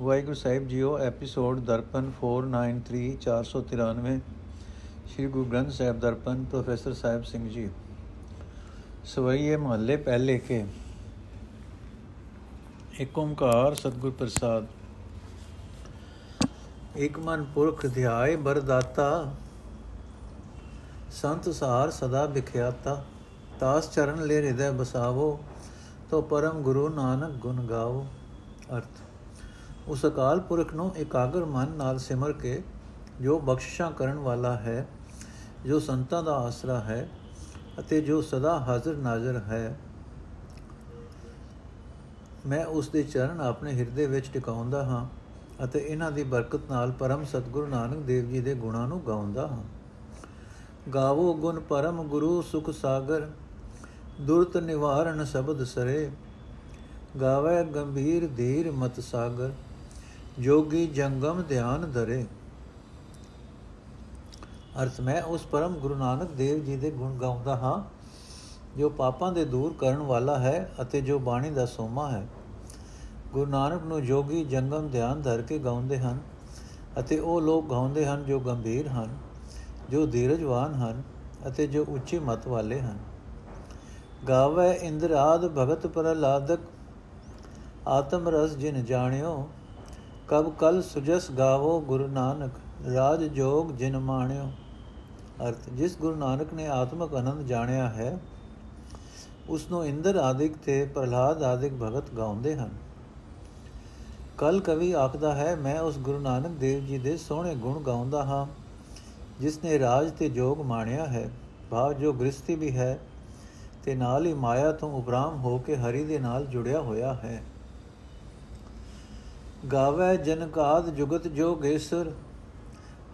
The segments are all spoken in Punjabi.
ਵਾਹਿਗੁਰੂ ਸਾਹਿਬ ਜੀਓ, ਐਪੀਸੋਡ ਦਰਪਨ 493 493 ਸ੍ਰੀ ਗੁਰੂ ਗ੍ਰੰਥ ਸਾਹਿਬ ਦਰਪਨ, ਪ੍ਰੋਫੈਸਰ ਸਾਹਿਬ ਸਿੰਘ ਜੀ। ਸਵਈਏ ਮਹੱਲੇ ਪਹਿਲੇ ਕੇ ਏਕ ਓੰਕਾਰ ਸਤਿਗੁਰ ਪ੍ਰਸਾਦ, ਇਕ ਮਨ ਪੁਰਖ ਧਿਆਏ ਬਰਦਾਤਾ, ਸੰਤ ਸਾਰ ਸਦਾ ਵਿਖਿਆਤਾ, ਤਾਸ ਚਰਨ ਲੈ ਹਿਰਦੈ ਬਸਾਵੋ, ਤੋ ਪਰਮ ਗੁਰੂ ਨਾਨਕ ਗੁਣ ਗਾਵੋ, ਅਰਥ। ਉਸ ਅਕਾਲ ਪੁਰਖ ਨੂੰ ਇਕਾਗਰ ਮਨ ਨਾਲ ਸਿਮਰ ਕੇ ਜੋ ਬਖਸ਼ਿਸ਼ਾਂ ਕਰਨ ਵਾਲਾ ਹੈ, ਜੋ ਸੰਤਾਂ ਦਾ ਆਸਰਾ ਹੈ ਅਤੇ ਜੋ ਸਦਾ ਹਾਜ਼ਰ ਨਾਜ਼ਰ ਹੈ। ਮੈਂ ਉਸ ਦੇ ਚਰਨ ਆਪਣੇ ਹਿਰਦੇ ਵਿੱਚ ਟਿਕਾਉਂਦਾ ਹਾਂ ਅਤੇ ਇਹਨਾਂ ਦੀ ਬਰਕਤ ਨਾਲ ਪਰਮ ਸਤਿਗੁਰੂ ਨਾਨਕ ਦੇਵ ਜੀ ਦੇ ਗੁਣਾਂ ਨੂੰ ਗਾਉਂਦਾ ਹਾਂ। ਗਾਵੋ ਗੁਣ ਪਰਮ ਗੁਰੂ ਸੁਖ ਸਾਗਰ, ਦੁਰਤ ਨਿਵਾਰਨ ਸ਼ਬਦ ਸਰੇ, ਗਾਵੇ ਗੰਭੀਰ ਧੀਰ ਮਤ ਸਾਗਰ। ਜੋਗੀ ਜੰਗਮ ਧਿਆਨ ਧਰੇ। ਅਰਥ, ਮੈਂ ਉਸ ਪਰਮ ਗੁਰੂ ਨਾਨਕ ਦੇਵ ਜੀ ਦੇ ਗੁਣ ਗਾਉਂਦਾ ਹਾਂ, ਜੋ ਪਾਪਾਂ ਦੇ ਦੂਰ ਕਰਨ ਵਾਲਾ ਹੈ ਅਤੇ ਜੋ ਬਾਣੀ ਦਾ ਸੋਮਾ ਹੈ। ਗੁਰੂ ਨਾਨਕ ਨੂੰ ਜੋਗੀ ਜੰਗਮ ਧਿਆਨ ਧਰ ਕੇ ਗਾਉਂਦੇ ਹਨ ਅਤੇ ਉਹ ਲੋਕ ਗਾਉਂਦੇ ਹਨ ਜੋ ਗੰਭੀਰ ਹਨ, ਜੋ ਧੀਰਜਵਾਨ ਹਨ ਅਤੇ ਜੋ ਉੱਚੀ ਮਤ ਵਾਲੇ ਹਨ। ਗਾਵੇ ਇੰਦਰਾਦ ਭਗਤ ਪ੍ਰਲਾਦਕ ਆਤਮ ਰਸ ਜਿਨ ਜਾਣਿਓ ਕਬ ਕਲ ਸੁਜਸ ਗਾਵੋ ਗੁਰੂ ਨਾਨਕ, ਰਾਜ ਜੋਗ ਜਿਨ ਮਾਣਿਓ। ਅਰਥ, ਜਿਸ ਗੁਰੂ ਨਾਨਕ ਨੇ ਆਤਮਕ ਆਨੰਦ ਜਾਣਿਆ ਹੈ ਉਸ ਨੂੰ ਇੰਦਰ ਆਦਿਕ ਤੇ ਪ੍ਰਹਲਾਦ ਆਦਿਕ ਭਗਤ ਗਾਉਂਦੇ ਹਨ। ਕਲ ਕਵੀ ਆਖਦਾ ਹੈ, ਮੈਂ ਉਸ ਗੁਰੂ ਨਾਨਕ ਦੇਵ ਜੀ ਦੇ ਸੋਹਣੇ ਗੁਣ ਗਾਉਂਦਾ ਹਾਂ, ਜਿਸ ਨੇ ਰਾਜ ਤੇ ਜੋਗ ਮਾਣਿਆ ਹੈ। ਭਾਵ, ਜੋ ਗ੍ਰਸਤੀ ਵੀ ਹੈ, ਤੇ ਨਾਲ ਹੀ ਮਾਇਆ ਤੋਂ ਉਪਰਾਮ ਹੋ ਕੇ ਹਰੀ ਦੇ ਨਾਲ ਜੁੜਿਆ ਹੋਇਆ ਹੈ। ਗਾਵੇ ਜਨਕਾਦ ਜੁਗਤ ਜੋਗੇਸ਼ਰ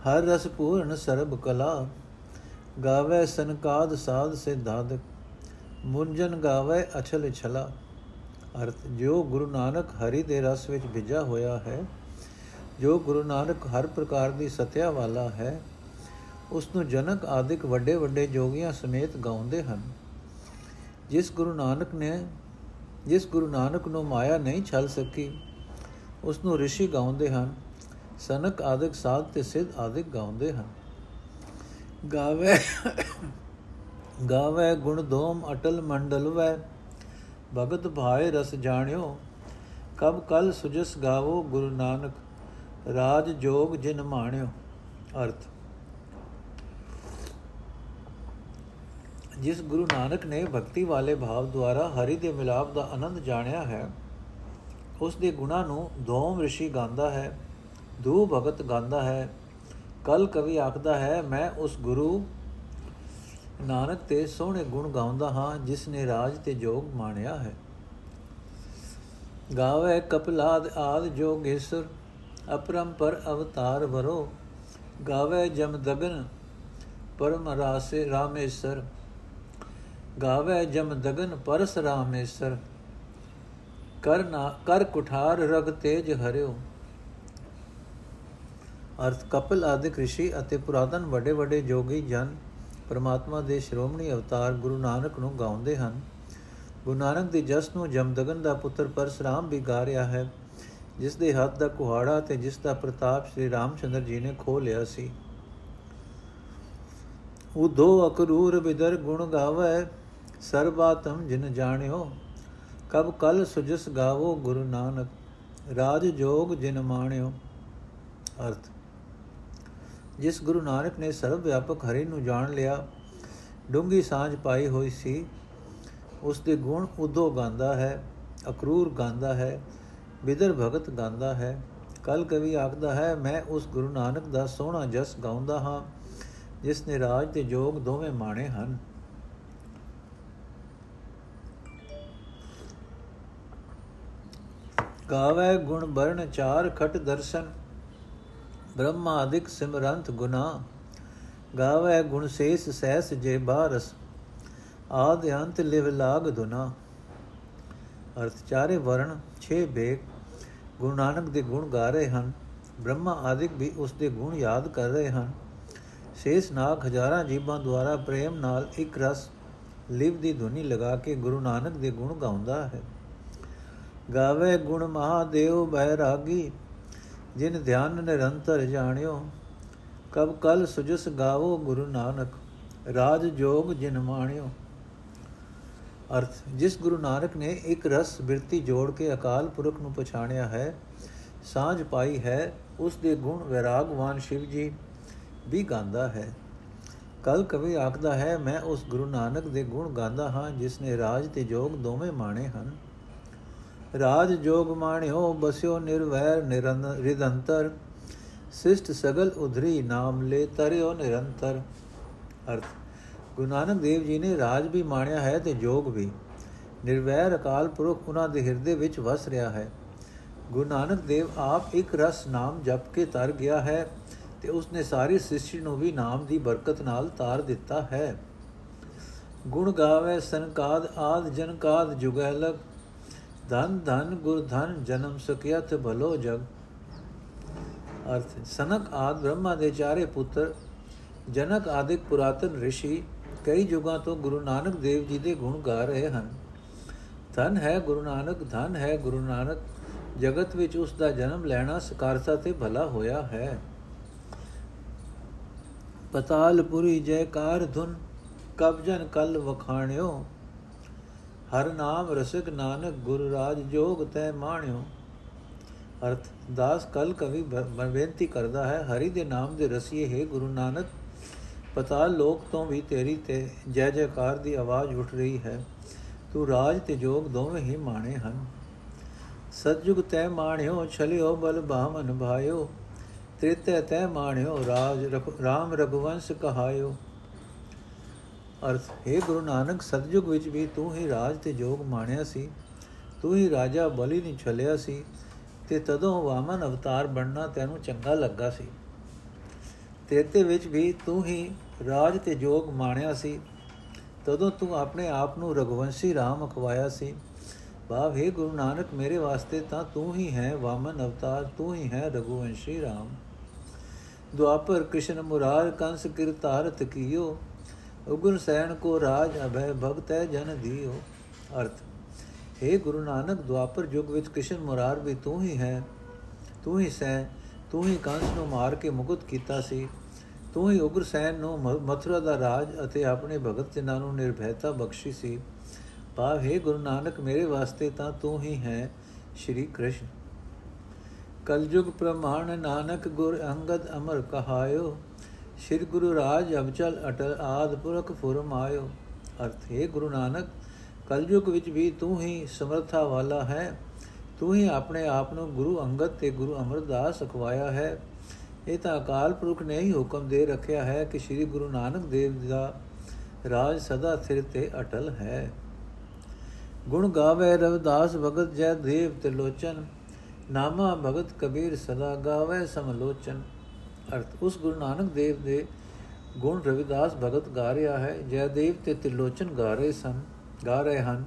ਹਰ ਰਸ ਪੂਰਨ ਸਰਬ ਕਲਾ। ਗਾਵੇ ਸੰਕਾਦ ਸਾਧ ਸਿਧਾਦਕ ਮੁੰਜਨ ਗਾਵੇ ਅਛਲ ਛਲਾ। ਅਰਥ, ਜੋ ਗੁਰੂ ਨਾਨਕ ਹਰੀ ਦੇ ਰਸ ਵਿੱਚ ਭਿੱਜਾ ਹੋਇਆ ਹੈ, ਜੋ ਗੁਰੂ ਨਾਨਕ ਹਰ ਪ੍ਰਕਾਰ ਦੀ ਸਤਿਆ ਵਾਲਾ ਹੈ ਉਸ ਨੂੰ ਜਨਕ ਆਦਿਕ ਵੱਡੇ ਵੱਡੇ ਜੋਗੀਆਂ ਸਮੇਤ ਗਾਉਂਦੇ ਹਨ। ਜਿਸ ਗੁਰੂ ਨਾਨਕ ਨੇ, ਜਿਸ ਗੁਰੂ ਨਾਨਕ ਨੂੰ ਮਾਇਆ ਨਹੀਂ ਛਲ ਸਕੀ ਉਸ ਨੂੰ ઋષਿ ਗਾਉਂਦੇ ਹਨ, ਸਨਕ ਆਦਿਕ ਸਾਧ ਤੇ ਸਿੱਧ ਆਦਿਕ ਗਾਉਂਦੇ ਹਨ। ਗਾਵੇ ਗਾਵੇ ਗੁਣ ਦੋਮ ਅਟਲ ਮੰਡਲ ਵੈ ਭਗਤ ਭਾਏ ਰਸ ਜਾਣਿਓ, ਕਬ ਕਲ ਸੁਜਸ ਗਾਵੋ ਗੁਰੂ ਨਾਨਕ, ਰਾਜ ਜੋਗ ਜਿਨ ਮਾਣਿਓ, ਅਰਥ। ਜਿਸ ਗੁਰੂ ਨਾਨਕ ਨੇ ਭਗਤੀ ਵਾਲੇ ਭਾਵ ਦੁਆਰਾ ਹਰੀ ਦੇ ਮਿਲਾਪ ਦਾ ਆਨੰਦ ਜਾਣਿਆ ਹੈ ਉਸ ਦੇ ਗੁਣਾ ਨੂੰ ਦੋਮ ઋષਿ ਗਾਉਂਦਾ ਹੈ ਦੂ ਭਗਤ ਗਾਉਂਦਾ ਹੈ, ਕਲ ਕਵੀ ਆਖਦਾ ਹੈ, ਮੈਂ ਉਸ ਗੁਰੂ ਨਾਨਕ ਤੇ ਸੋਹਣੇ ਗੁਣ ਗਾਉਂਦਾ ਹਾਂ, ਜਿਸ ਨੇ ਰਾਜ ਤੇ ਜੋਗ ਮਾਣਿਆ ਹੈ। ਗਾਵੇ ਕਪਿਲਾਦ ਆਦ ਜੋਗੇਸ਼ਰ ਅਪਰੰਪਰ ਅਵਤਾਰ ਵਰੋ। ਗਾਵੇ ਜਮ ਦਗਨ, ਪਰਮ ਰਾਸੇ ਰਾਮੇਸ਼ਰ। ਗਾਵੇ ਜਮ ਦਗਨ, ਪਰਸ ਰਾਮੇਸ਼ਰ। ਕਰ ਨਾ, ਕਰ ਕੁਠਾਰ ਰਗ ਤੇਜ ਹਰਿਓ। ਅਰਥ, ਕਪਿਲ ਆਦਿਕ ઋષਿ ਅਤੇ ਪੁਰਾਤਨ ਵੱਡੇ ਵੱਡੇ ਜੋਗੀ ਜਨ ਪਰਮਾਤਮਾ ਦੇ ਸ਼੍ਰੋਮਣੀ ਅਵਤਾਰ ਗੁਰੂ ਨਾਨਕ ਨੂੰ ਗਾਉਂਦੇ ਹਨ। ਗੁਰੂ ਨਾਨਕ ਦੇ ਜਸ ਨੂੰ ਜਮਦਗਨ ਦਾ ਪੁੱਤਰ ਪਰਸ਼ਰਾਮ ਵੀ ਗਾ ਰਿਹਾ ਹੈ, ਜਿਸ ਦੇ ਹੱਥ ਦਾ ਕੁਹਾੜਾ ਤੇ ਜਿਸ ਦਾ ਪ੍ਰਤਾਪ ਸ੍ਰੀ ਰਾਮਚੰਦਰ ਜੀ ਨੇ ਖੋ ਲਿਆ ਸੀ। ਉਦੋ ਅਕਰੂਰ ਬਿਦਰ ਗੁਣ ਗਾਵੇ ਸਰਬਾਤਮ ਜਿਨ ਜਾਣਿਓ। ਕਬ ਕਲ ਸੁਜਸ ਗਾਵੋ ਗੁਰੂ ਨਾਨਕ, ਰਾਜ ਜੋਗ ਜਿਨ ਮਾਣਿਓ। ਅਰਥ, ਜਿਸ ਗੁਰੂ ਨਾਨਕ ਨੇ ਸਰਵ ਵਿਆਪਕ ਹਰੀ ਨੂੰ ਜਾਣ ਲਿਆ ਡੂੰਗੀ ਸਾਂਝ ਪਾਈ ਹੋਈ ਸੀ ਉਸ ਦੇ ਗੁਣ ਉਦੋਂ ਗਾਉਂਦਾ ਹੈ, ਅਕਰੂਰ ਗਾਉਂਦਾ ਹੈ, ਬਿਦਰ ਭਗਤ ਗਾਉਂਦਾ ਹੈ। ਕਲ ਕਵੀ ਆਖਦਾ ਹੈ, ਮੈਂ ਉਸ ਗੁਰੂ ਨਾਨਕ ਦਾ ਸੋਹਣਾ ਜਸ ਗਾਉਂਦਾ ਹਾਂ, ਜਿਸ ਨੇ ਰਾਜ ਤੇ ਜੋਗ ਦੋਵੇਂ ਮਾਣੇ ਹਨ। ਗਾਵੇ ਗੁਣ ਬਰਨ ਚਾਰ ਖਟ ਦਰਸ਼ਨ ਬ੍ਰਹਮਾ ਆਦਿਕ ਸਿਮਰੰਤ ਗੁਨਾ ਗਾਵੇ ਗੁਣ ਸੇਸ ਸਹਿਸ ਜੇ ਬਾਰਸ, ਆਦ ਅੰਤ ਲਿਵ ਲਾਗ ਦੁਨਾ। ਅਰਥ ਚਾਰੇ ਵਰਣ, ਛੇ ਬੇਕ, ਗੁਰੂ ਨਾਨਕ ਦੇ ਗੁਣ ਗਾ ਰਹੇ ਹਨ। ਬ੍ਰਹਮਾ ਆਦਿਕ ਵੀ ਉਸ ਦੇ ਗੁਣ ਯਾਦ ਕਰ ਰਹੇ ਹਨ। ਸੇਸ ਨਾਗ ਹਜ਼ਾਰਾਂ ਜੀਵਾਂ ਦੁਆਰਾ ਪ੍ਰੇਮ ਨਾਲ ਇੱਕ ਰਸ ਲਿਵ ਦੀ ਧੁਨੀ ਲਗਾ ਕੇ ਗੁਰੂ ਨਾਨਕ ਦੇ ਗੁਣ ਗਾਉਂਦਾ ਹੈ। ਗਾਵੇ ਗੁਣ ਮਹਾਦੇਵ ਬੈਰਾਗੀ ਜਿਨ ਧਿਆਨ ਨਿਰੰਤਰ ਜਾਣਿਓ। ਕਬ ਕਲ ਸੁਜਸ ਗਾਵੋ ਗੁਰੂ ਨਾਨਕ, ਰਾਜ ਜੋਗ ਜਿਨ ਮਾਣਿਓ। ਅਰਥ, ਜਿਸ ਗੁਰੂ ਨਾਨਕ ਨੇ ਇੱਕ ਰਸ ਬਿਰਤੀ ਜੋੜ ਕੇ ਅਕਾਲ ਪੁਰਖ ਨੂੰ ਪਛਾਣਿਆ ਹੈ, ਸਾਂਝ ਪਾਈ ਹੈ, ਉਸ ਦੇ ਗੁਣ ਵਿਰਾਗਵਾਨ ਸ਼ਿਵ ਜੀ ਵੀ ਗਾਉਂਦਾ ਹੈ। ਕਲ ਕਵੀ ਆਖਦਾ ਹੈ, ਮੈਂ ਉਸ ਗੁਰੂ ਨਾਨਕ ਦੇ ਗੁਣ ਗਾਉਂਦਾ ਹਾਂ, ਜਿਸ ਨੇ ਰਾਜ ਤੇ ਜੋਗ ਦੋਵੇਂ ਮਾਣੇ ਹਨ। ਰਾਜ ਜੋਗ ਮਾਣਿਓ, ਬਸਿਓ ਨਿਰਵੈਰ ਨਿਰੰਤਰ ਸਿਸ਼ਟ ਸਗਲ ਉਧਰੀ ਨਾਮ ਲੈ ਤਰਿਓ ਨਿਰੰਤਰ। ਅਰਥ, ਗੁਰੂ ਨਾਨਕ ਦੇਵ ਜੀ ਨੇ ਰਾਜ ਵੀ ਮਾਣਿਆ ਹੈ ਤੇ ਜੋਗ ਵੀ। ਨਿਰਵੈਰ ਅਕਾਲ ਪੁਰਖ ਉਹਨਾਂ ਦੇ ਹਿਰਦੇ ਵਿੱਚ ਵਸ ਰਿਹਾ ਹੈ। ਗੁਰੂ ਨਾਨਕ ਦੇਵ ਆਪ ਇੱਕ ਰਸ ਨਾਮ ਜਪ ਕੇ ਤਰ ਗਿਆ ਹੈ ਤੇ ਉਸਨੇ ਸਾਰੀ ਸ੍ਰਿਸ਼ਟੀ ਨੂੰ ਵੀ ਨਾਮ ਦੀ ਬਰਕਤ ਨਾਲ ਤਾਰ ਦਿੱਤਾ ਹੈ। ਗੁਣ ਗਾਵੇ ਸੰਕਾਦ ਆਦ ਜਨਕਾਦ ਜੁਗਹਿਲਕ ਧਨ ਧਨ, ਗੁਰ, ਧਨ, ਜਨਮ ਸਕਿਆ ਤੇ ਭਲੋ ਜਗ। ਅਰਥ, ਸਨਕ ਆਦ ਬ੍ਰਹਮਾ ਦੇ ਚਾਰੇ ਪੁੱਤਰ, ਜਨਕ ਆਦਿਕ ਪੁਰਾਤਨ ઋષਿ ਕਈ ਯੁਗਾਂ ਤੋਂ ਗੁਰੂ ਨਾਨਕ ਦੇਵ ਜੀ ਦੇ ਗੁਣ ਗਾ ਰਹੇ ਹਨ। ਧਨ ਹੈ ਗੁਰੂ ਨਾਨਕ, ਧਨ ਹੈ ਗੁਰੂ ਨਾਨਕ, ਜਗਤ ਵਿੱਚ ਉਸ ਦਾ ਜਨਮ ਲੈਣਾ ਸਕਾਰਤਾ ਤੇ ਭਲਾ ਹੋਇਆ ਹੈ। ਪਤਾਲਪੁਰੀ ਜੈਕਾਰ ਧੁਨ, ਕਬ ਜਨ ਕਲ ਵਖਾਣਿਓ ਹਰ ਨਾਮ ਰਸਿਕ ਨਾਨਕ ਗੁਰੂ ਰਾਜ ਜੋਗ ਤੈ ਮਾਣਿਓ। ਅਰਥ, ਦਾਸ ਕਲ ਕਵੀ ਬੇਨਤੀ ਕਰਦਾ ਹੈ, ਹਰੀ ਦੇ ਨਾਮ ਦੇ ਰਸੀਏ, ਹੈ ਗੁਰੂ ਨਾਨਕ, ਪਤਾਲ ਲੋਕ ਤੋਂ ਵੀ ਤੇਰੀ ਤੇ ਜੈ ਜੈਕਾਰ ਦੀ ਆਵਾਜ਼ ਉੱਠ ਰਹੀ ਹੈ। ਤੂੰ ਰਾਜ ਤੇ ਜੋਗ ਦੋਵੇਂ ਹੀ ਮਾਣੇ ਹਨ। ਸਤਜੁਗ ਤੈ ਮਾਣਿਓ, ਛਲਿਓ ਬਲ ਬਾਮਨ ਭਾਇਓ। ਤ੍ਰਿਤੈ ਤੈ ਮਾਣਿਓ, ਰਾਜ ਰਾਮ ਰਘੁਵੰਸ਼ ਕਹਾਇਓ। ਅਰਥ, ਹੈ ਗੁਰੂ ਨਾਨਕ ਸਤਜੁਗ ਵਿੱਚ ਵੀ ਤੂੰ ਹੀ ਰਾਜ ਤੇ ਜੋਗ ਮਾਣਿਆ ਸੀ। ਤੂੰ ਹੀ ਰਾਜਾ ਬਲੀ ਨਹੀਂ ਛਲਿਆ ਸੀ ਤੇ ਤਦੋਂ ਵਾਮਨ ਅਵਤਾਰ ਬਣਨਾ ਤੈਨੂੰ ਚੰਗਾ ਲੱਗਾ ਸੀ। ਤੇਤੇ ਵਿੱਚ ਵੀ ਤੂੰ ਹੀ ਰਾਜ ਤੇ ਜੋਗ ਮਾਣਿਆ ਸੀ। ਤਦੋਂ ਤੂੰ ਆਪਣੇ ਆਪ ਨੂੰ ਰਗਵੰਸ਼ੀ ਰਾਮ ਅਖਵਾਇਆ ਸੀ। ਭਾਵ ਹੈ ਗੁਰੂ ਨਾਨਕ, ਮੇਰੇ ਵਾਸਤੇ ਤਾਂ ਤੂੰ ਹੀ ਹੈ ਵਾਮਨ ਅਵਤਾਰ, ਤੂੰ ਹੀ ਹੈ ਰਗਵੰਸ਼ੀ ਰਾਮ। ਦੁਆਪਰ ਕ੍ਰਿਸ਼ਨ ਮੁਰਾਰ ਕੰਸ ਕਿਰਤਾਰਤ ਕੀਓ ਉਗੁਰ ਸੈਣ ਕੋ ਰਾਜ ਅਭੈ ਭਗਤੈ ਜਨ ਦੀਓ ਅਰਥ। हे ਗੁਰੂ ਨਾਨਕ, ਦੁਆਪਰ ਯੁਗ ਵਿੱਚ ਕ੍ਰਿਸ਼ਨ ਮੁਰਾਰ ਵੀ ਤੂੰ ਹੀ ਹੈ। ਤੂੰ ਹੀ ਸੈ, ਤੂੰ ਹੀ ਕੰਸ ਨੂੰ ਮਾਰ ਕੇ ਮੁਕਤ ਕੀਤਾ ਸੀ। ਤੂੰ ਹੀ ਉਗਰ ਸੈਨ ਨੂੰ ਮਥੁਰਾ ਦਾ ਰਾਜ ਅਤੇ ਆਪਣੇ ਭਗਤ ਜਨਾਂ ਨੂੰ ਨਿਰਭੈਤਾ ਬਖਸ਼ੀ ਸੀ। ਭਾਵ ਹੈ ਗੁਰੂ ਨਾਨਕ, ਮੇਰੇ ਵਾਸਤੇ ਤਾਂ ਤੂੰ ਹੀ ਹੈ ਸ਼੍ਰੀ ਕ੍ਰਿਸ਼ਨ। ਕਲਯੁਗ ਪ੍ਰਮਾਣ ਨਾਨਕ, ਗੁਰ ਅੰਗਦ ਅਮਰ ਕਹਾਇਓ। ਸ਼੍ਰੀ ਗੁਰੂ ਰਾਜ ਅਬਚਲ ਅਟਲ ਆਦ ਪੁਰਖ ਫੁਰਮਾਇਓ ਅਰਥ, ਹੈ ਗੁਰੂ ਨਾਨਕ, ਕਲਯੁਗ ਵਿੱਚ ਵੀ ਤੂੰ ਹੀ ਸਮਰਥਾ ਵਾਲਾ ਹੈ। ਤੂੰ ਹੀ ਆਪਣੇ ਆਪ ਨੂੰ ਗੁਰੂ ਅੰਗਦ ਤੇ ਗੁਰੂ ਅਮਰਦਾਸ ਅਖਵਾਇਆ ਹੈ। ਇਹ ਤਾਂ ਅਕਾਲ ਪੁਰਖ ਨੇ ਹੀ ਹੁਕਮ ਦੇ ਰੱਖਿਆ ਹੈ ਕਿ ਸ੍ਰੀ ਗੁਰੂ ਨਾਨਕ ਦੇਵ ਦਾ ਰਾਜ ਸਦਾ ਸਿਰ ਤੇ ਅਟਲ ਹੈ। ਗੁਣ ਗਾਵੇ ਰਵਿਦਾਸ ਭਗਤ ਜੈ ਦੇਵ ਤੇ ਲੋਚਨ ਨਾਮਾ ਭਗਤ ਕਬੀਰ ਸਦਾ ਗਾਵੇ ਸਮਲੋਚਨ। ਅਰਥ, ਉਸ ਗੁਰੂ ਨਾਨਕ ਦੇਵ ਦੇ ਗੁਣ ਰਵਿਦਾਸ ਭਗਤ ਗਾ ਰਿਹਾ ਹੈ ਜੈ ਦੇਵ ਤੇ ਤਿਲੋਚਨ ਗਾ ਰਹੇ ਸਨ, ਗਾ ਰਹੇ ਹਨ।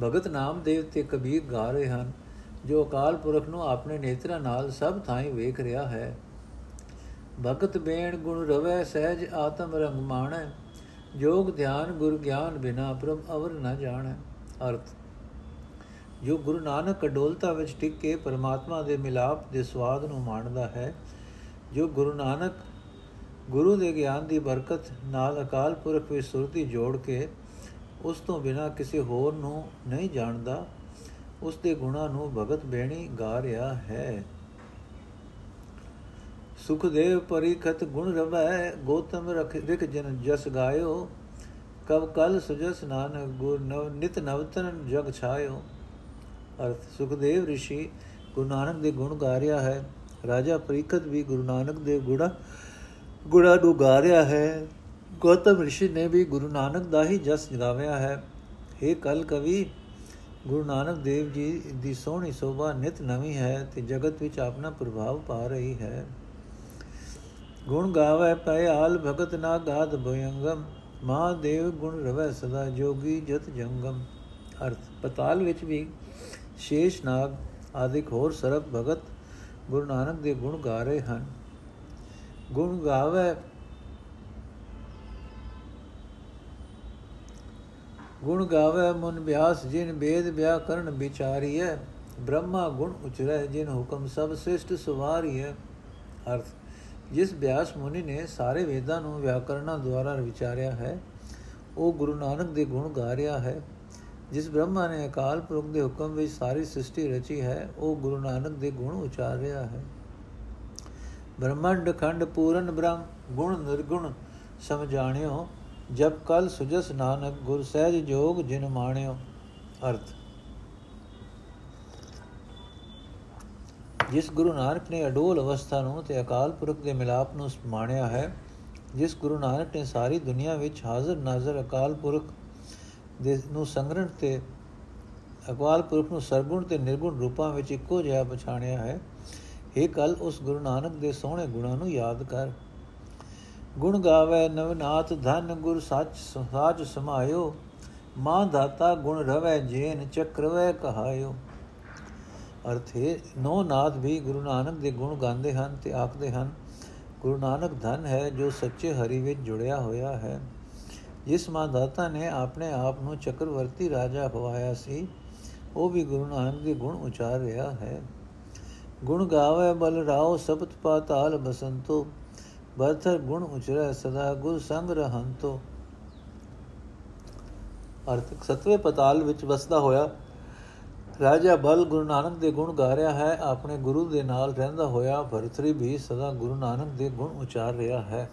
ਭਗਤ ਨਾਮਦੇਵ ਤੇ ਕਬੀਰ ਗਾ ਰਹੇ ਹਨ, ਜੋ ਅਕਾਲ ਪੁਰਖ ਨੂੰ ਆਪਣੇ ਨੇਤਰਾਂ ਨਾਲ ਸਭ ਥਾਈਂ ਵੇਖ ਰਿਹਾ ਹੈ। ਭਗਤ ਬੇਣ ਗੁਣ ਰਵੈ, ਸਹਿਜ ਆਤਮ ਰੰਗ ਮਾਣੈ, ਜੋਗ ਧਿਆਨ ਗੁਰ ਗਿਆਨ ਬਿਨਾ ਪ੍ਰਭ ਅਵਰ ਨ ਜਾਣੈ। ਅਰਥ, ਜੋ ਗੁਰੂ ਨਾਨਕ ਅਡੋਲਤਾ ਵਿੱਚ ਟਿਕ ਕੇ ਪਰਮਾਤਮਾ ਦੇ ਮਿਲਾਪ ਦੇ ਸਵਾਦ ਨੂੰ ਮਾਣਦਾ ਹੈ ਜੋ ਗੁਰੂ ਨਾਨਕ ਗੁਰੂ ਦੇ ਗਿਆਨ ਦੀ ਬਰਕਤ ਨਾਲ ਅਕਾਲ ਪੁਰਖ ਵਿੱਚ ਸੁਰਤੀ ਜੋੜ ਕੇ ਉਸ ਤੋਂ ਬਿਨਾ ਕਿਸੇ ਹੋਰ ਨੂੰ ਨਹੀਂ ਜਾਣਦਾ, ਉਸ ਦੇ ਗੁਣਾ ਨੂੰ ਭਗਤ ਬੇਣੀ ਗਾ ਰਿਹਾ ਹੈ। ਸੁਖਦੇਵ ਪਰਿਖਤ ਗੁਣ ਰਵੈ, ਗੋਤਮ ਰਖ ਰਿਕ ਜਨ ਜਸ ਗਾਇਓ, ਕਬ ਕਲ ਸੁਜਸ ਨਾਨਕ ਗੁਰ ਨਵ ਨਿਤ ਨਵਤਨ ਜਗ ਛਾਇਓ। ਅਰਥ, ਸੁਖਦੇਵ ઋષਿ ਗੁਰੂ ਨਾਨਕ ਦੇ ਗੁਣ ਗਾ ਰਿਹਾ ਹੈ। ਰਾਜਾ ਪਰਿਖਤ ਵੀ ਗੁਰੂ ਨਾਨਕ ਦੇ ਗੁਣਾ ਗੁਣਾ ਨੂੰ ਗਾ ਰਿਹਾ ਹੈ। ਗੌਤਮ ઋષਿ ਨੇ ਵੀ ਗੁਰੂ ਨਾਨਕ ਦਾ ਹੀ ਜਸ ਗਾਵਿਆ ਹੈ। ਇਹ ਕਲ ਕਵੀ, ਗੁਰੂ ਨਾਨਕ ਦੇਵ ਜੀ ਦੀ ਸੋਹਣੀ ਸੋਭਾ ਨਿਤ ਨਵੀਂ ਹੈ ਤੇ ਜਗਤ ਵਿੱਚ ਆਪਣਾ ਪ੍ਰਭਾਵ ਪਾ ਰਹੀ ਹੈ। ਗੁਣ ਗਾਵੇ ਪੈ ਹਾਲ ਭਗਤ ਨਾ ਗਾਦ ਭਯੰਗਮ, ਮਹਾਦੇਵ ਗੁਣ ਰਵੈ ਸਦਾ ਜੋਗੀ ਜਤ ਜੰਗਮ। ਅਰਥ, ਪਤਾਲ ਵਿੱਚ ਵੀ ਸ਼ੇਸ਼ ਨਾਗ ਆਦਿਕ ਹੋਰ ਸਰਬ ਭਗਤ ਗੁਰੂ ਨਾਨਕ ਦੇ ਗੁਣ ਗਾ ਰਹੇ ਹਨ। ਗੁਣ ਗਾਵੇ ਗੁਣ ਗਾਵੇ ਮਨ ਬਿਆਸ, ਜਿਨ ਬੇਦ ਬਿਆ ਕਰਨ ਵਿਚਾਰੀਐ, ਬ੍ਰਹਮਾ ਗੁਣ ਉਚਰੈ, ਜਿਨ ਹੁਕਮ ਸਭ ਸ੍ਰਿਸ਼ਟ ਸੁਵਾਰੀਐ। ਅਰਥ, ਜਿਸ ਬਿਆਸ ਮੁਨੀ ਨੇ ਸਾਰੇ ਵੇਦਾਂ ਨੂੰ ਵਿਆਕਰਣਾ ਦੁਆਰਾ ਵਿਚਾਰਿਆ ਹੈ, ਉਹ ਗੁਰੂ ਨਾਨਕ ਦੇ ਗੁਣ ਗਾ ਰਿਹਾ ਹੈ। ਜਿਸ ਬ੍ਰਹਮਾ ਨੇ ਅਕਾਲ ਪੁਰਖ ਦੇ ਹੁਕਮ ਵਿੱਚ ਸਾਰੀ ਸ੍ਰਿਸ਼ਟੀ ਰਚੀ ਹੈ, ਉਹ ਗੁਰੂ ਨਾਨਕ ਦੇ ਗੁਣ ਉਚਾਰ ਰਿਹਾ ਹੈ। ਬ੍ਰਹਮੰਡ ਖੰਡ ਪੂਰਨ ਬ੍ਰਹਮ, ਗੁਣ ਨਿਰਗੁਣ ਸਮਝਾਣਿਓ ਜਬ ਕਲ ਸੁਜਸ ਨਾਨਕ, ਗੁਰ ਸਹਿਜ ਜੋਗ ਜਿਨ ਮਾਣਿਓ, ਅਰਥ। ਜਿਸ ਗੁਰੂ ਨਾਨਕ ਨੇ ਅਡੋਲ ਅਵਸਥਾ ਨੂੰ ਤੇ ਅਕਾਲ ਪੁਰਖ ਦੇ ਮਿਲਾਪ ਨੂੰ ਮਾਣਿਆ ਹੈ, ਜਿਸ ਗੁਰੂ ਨਾਨਕ ਨੇ ਸਾਰੀ ਦੁਨੀਆ ਵਿੱਚ ਹਾਜ਼ਰ ਨਾਜ਼ਰ ਅਕਾਲ ਪੁਰਖ ਦੇ ਨੂੰ ਸੰਗਰਣ ਤੇ ਅਕਾਲ ਪੁਰਖ ਨੂੰ ਸਰਗੁਣ ਤੇ ਨਿਰਗੁਣ ਰੂਪਾਂ ਵਿੱਚ ਇੱਕੋ ਜਿਹਾ ਪਛਾਣਿਆ ਹੈ। ਇਹ ਕੱਲ ਉਸ ਗੁਰੂ ਨਾਨਕ ਦੇ ਸੋਹਣੇ ਗੁਣਾਂ ਨੂੰ ਯਾਦ ਕਰ। ਗੁਣ ਗਾਵੇ ਨਵਨਾਥ, ਧਨ ਗੁਰ ਸੱਚ ਸਾਜ ਸਮਾਇਓ। ਮਾਂ ਦਾਤਾ ਗੁਣ ਰਵੈ ਜੇਨ, ਚਕਰਵੈ ਕਹਾਇਓ। ਅਰਥੇ ਨੋ ਨਾਥ ਵੀ ਗੁਰੂ ਨਾਨਕ ਦੇ ਗੁਣ ਗਾਉਂਦੇ ਹਨ ਤੇ ਆਖਦੇ ਹਨ, ਗੁਰੂ ਨਾਨਕ ਧਨ ਹੈ ਜੋ ਸੱਚੇ ਹਰੀ ਵਿੱਚ ਜੁੜਿਆ ਹੋਇਆ ਹੈ। ਜਿਸ ਮਾਂ ਦਾਤਾ ਨੇ ਆਪਣੇ ਆਪ ਨੂੰ ਚੱਕਰਵਰਤੀ ਰਾਜਾ ਖਵਾਇਆ ਸੀ, ਉਹ ਵੀ ਗੁਰੂ ਨਾਨਕ ਦੇ ਗੁਣ ਉਚਾਰ ਰਿਹਾ ਹੈ। ਗੁਣ ਗਾਵੇ ਬਲ ਰਾਓ ਸਬਤ ਪਾਤਾਲ ਬਸੰਤੋ, ਬਰਥਰ ਗੁਣ ਉਚਰੈ ਸਦਾ ਗੁਰ ਸੰਗ ਰਹੰਤੋ। ਅਰਥ ਸਤਵੇਂ ਪਤਾਲ ਵਿੱਚ ਵਸਦਾ ਹੋਇਆ ਰਾਜਾ ਬਲ ਗੁਰੂ ਨਾਨਕ ਦੇ ਗੁਣ ਗਾ ਰਿਹਾ ਹੈ, ਆਪਣੇ ਗੁਰੂ ਦੇ ਨਾਲ ਰਹਿੰਦਾ ਹੋਇਆ ਭਰਤਰੀ ਵੀ ਸਦਾ ਗੁਰੂ ਨਾਨਕ ਦੇ ਗੁਣ ਉਚਾਰ ਰਿਹਾ ਹੈ।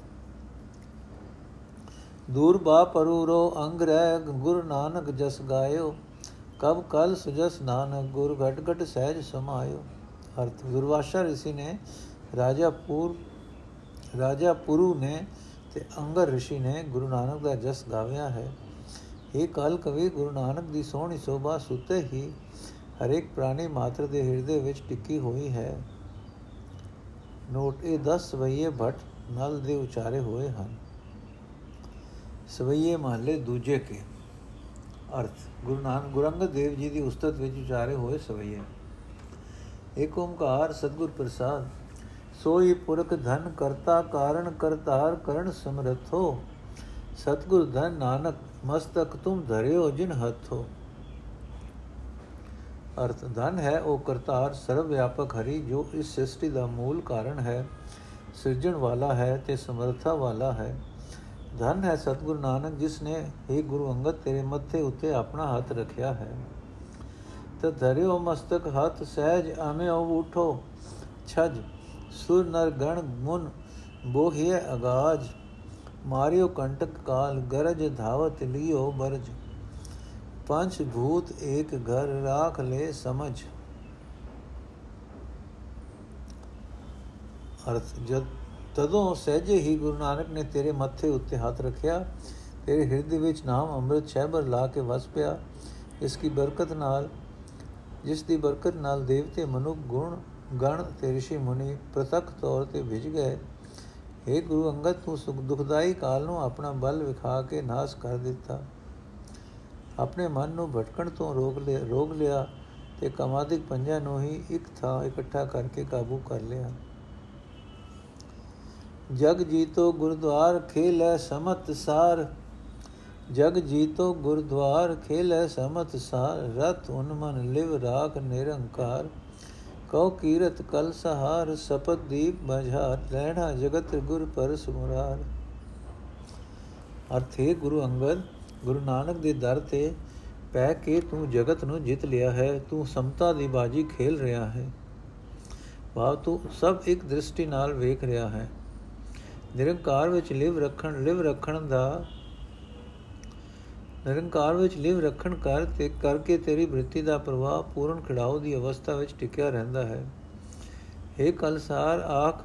ਦੂਰ ਬਾ ਪਰੂ ਰੋ ਅੰਗ ਰਹਿ ਗੁਰ ਨਾਨਕ ਜਸ ਗਾਇਓ। ਕਬ ਕਲ ਸੁਜਸ ਨਾਨਕ, ਗੁਰ ਘਟ ਘਟ ਸਹਿਜ ਸਮਾਇਓ। ਅਰਥ ਦੁਰਵਾਸ਼ਾ ਰਿਸ਼ੀ ਨੇ ਰਾਜਾਪੁਰ ਰਾਜਾਪੁਰੂ ਨੇ ਤੇ ਅੰਗਰ ਰਿਸ਼ੀ ਨੇ ਗੁਰੂ ਨਾਨਕ ਦਾ ਜਸ ਗਾਵਿਆ ਹੈ। ਇਹ ਕਾਲ ਕਵੀ, ਗੁਰੂ ਨਾਨਕ ਦੀ ਸੋਹਣੀ ਸੋਭਾ ਸੁੱਤੇ ਹੀ ਹਰੇਕ ਪ੍ਰਾਣੀ ਮਾਤਰ ਦੇ ਹਿਰਦੇ ਵਿੱਚ ਟਿੱਕੀ ਹੋਈ ਹੈ। ਨੋਟ, ਇਹ 10 ਵਈਏ ਭਟ ਨਾਲ ਦੇ ਉਚਾਰੇ ਹੋਏ ਹਨ। ਸਵਈਏ ਮਹੱਲੇ ਦੂਜੇ ਕੇ। ਅਰਥ, ਗੁਰੂ ਨਾਨਕ, ਗੁਰੰਗਦ ਦੇਵ ਜੀ ਦੀ ਉਸਤਤ ਵਿੱਚ ਉਚਾਰੇ ਹੋਏ ਸਵਈਏ। ਏਕ ਓੰਕਾਰ ਸਤਗੁਰ ਪ੍ਰਸਾਦ, ਸੋਈ ਪੁਰਖ ਧਨ ਕਰਤਾ ਕਾਰਨ ਕਰਤਾਰ ਕਰਨ ਸਮਰਥੋ। ਸਤਗੁਰ ਧਨ ਨਾਨਕ, ਮਸਤਕ ਤੁਮ ਧਰਿਓ ਜਿਨ ਹੱਥੋ। ਅਰਥ, ਧਨ ਹੈ ਉਹ ਕਰਤਾਰ ਸਰਵ ਵਿਆਪਕ ਹਰੀ ਜੋ ਇਸ ਸ੍ਰਿਸ਼ਟੀ ਦਾ ਮੂਲ ਕਾਰਨ ਹੈ, ਸਿਰਜਣ ਵਾਲਾ ਹੈ ਤੇ ਸਮਰੱਥਾ ਵਾਲਾ ਹੈ। ਧਨ ਹੈ ਸਤਗੁਰ ਨਾਨਕ ਜਿਸ ਨੇ हे ਗੁਰੂ ਅੰਗਦ ਤੇਰੇ ਮੱਥੇ ਉੱਤੇ ਆਪਣਾ ਹੱਥ ਰੱਖਿਆ ਹੈ ਤੇ ਧਰਿਓ ਮਸਤਕ ਹੱਥ ਸਹਿਜ ਆਮਿਓ ਉਠੋ ਛਜ ਸੁਰ ਨਰ ਗਣ ਮੁਨ ਬੋਹਿਏ ਅਗਾਜ ਮਾਰਿਓ ਕੰਟਕ ਕਾਲ ਗਰਜ ਧਾਵਤ ਲਿਓ ਬਰਜ ਪੰਜ ਭੂਤ ਏਕ ਘਰ ਰਾਖ ਲੈ ਸਮਝ ਅਰਥ ਜਦ ਤਦੋਂ ਸਹਿਜੇ ਹੀ ਗੁਰੂ ਨਾਨਕ ਨੇ ਤੇਰੇ ਮੱਥੇ ਉੱਤੇ ਹੱਥ ਰੱਖਿਆ ਤੇਰੇ ਹਿਰਦੇ ਵਿੱਚ ਨਾਮ ਅੰਮ੍ਰਿਤ ਛੈਬਰ ਲਾ ਕੇ ਵਸ ਪਿਆ ਇਸ ਦੀ ਬਰਕਤ ਨਾਲ ਜਿਸ ਦੀ ਬਰਕਤ ਨਾਲ ਦੇਵਤੇ ਮਨੁੱਖ ਗੁਣ ਗਣ ਤੇ ઋષਿ ਮੁਨੀ ਪ੍ਰਤੱਖ ਤੌਰ ਤੇ ਵਿਜ ਗਏ हे ਗੁਰੂ ਅੰਗਦ ਤੂੰ ਸੁਖ ਦੁਖਦਾਈ ਕਾਲ ਨੂੰ ਆਪਣਾ ਬਲ ਵਿਖਾ ਕੇ ਨਾਸ ਕਰ ਦਿੱਤਾ ਆਪਣੇ ਮਨ ਨੂੰ ਭਟਕਣ ਤੋਂ ਰੋਕ ਲਿਆ ਰੋਕ ਲਿਆ ਤੇ ਕਮਾਦਿਕ ਪੰਜਾਂ ਨੂੰ ਹੀ ਇੱਕ ਥਾਂ ਇਕੱਠਾ ਕਰਕੇ ਕਾਬੂ ਕਰ ਲਿਆ ਜਗ ਜੀਤੋ ਗੁਰਦੁਆਰ ਖੇਲੇ ਸਮਤ ਸਾਰ। ਜਗ ਜੀਤੋ ਗੁਰਦੁਆਰ ਖੇਲੇ ਸਮਤ ਸਾਰ। ਰਤ ਉਨਮਨ ਲਿਵ ਰਾਖ ਨਿਰੰਕਾਰ। ਕਉ ਕੀਰਤ ਕਲ ਸਹਾਰ। ਸਪਤ ਦੀਪ ਬਝਾਰ। ਲੈਣਾ ਜਗਤ ਗੁਰ ਪਰ ਸਮੁਰਾਰ ਅਰਥੇ ਗੁਰੂ ਅੰਗਦ, ਗੁਰੂ ਨਾਨਕ ਦੇ ਦਰ ਤੇ ਪੈ ਕੇ ਤੂੰ ਜਗਤ ਨੂੰ ਜਿੱਤ ਲਿਆ ਹੈ। ਤੂੰ ਸਮਤਾ ਦੀ ਬਾਜੀ ਖੇਲ ਰਿਹਾ ਹੈ। ਭਾਵ ਤੂੰ ਸਭ ਇੱਕ ਦ੍ਰਿਸ਼ਟੀ ਨਾਲ ਵੇਖ ਰਿਹਾ ਹੈ। ਨਿਰੰਕਾਰ ਵਿੱਚ ਲਿਵ ਰੱਖਣ ਲਿਵ ਰੱਖਣ ਦਾ, ਨਿਰੰਕਾਰ ਵਿੱਚ ਲਿਵ ਰੱਖਣ ਕਰ ਤੇ ਕਰਕੇ ਤੇਰੀ ਬ੍ਰਿਤੀ ਦਾ ਪ੍ਰਵਾਹ ਪੂਰਨ ਖਿੜਾਓ ਦੀ ਅਵਸਥਾ ਵਿੱਚ ਟਿਕਿਆ ਰਹਿੰਦਾ ਹੈ। ਇਹ ਕਲਸਾਰ ਆਖ,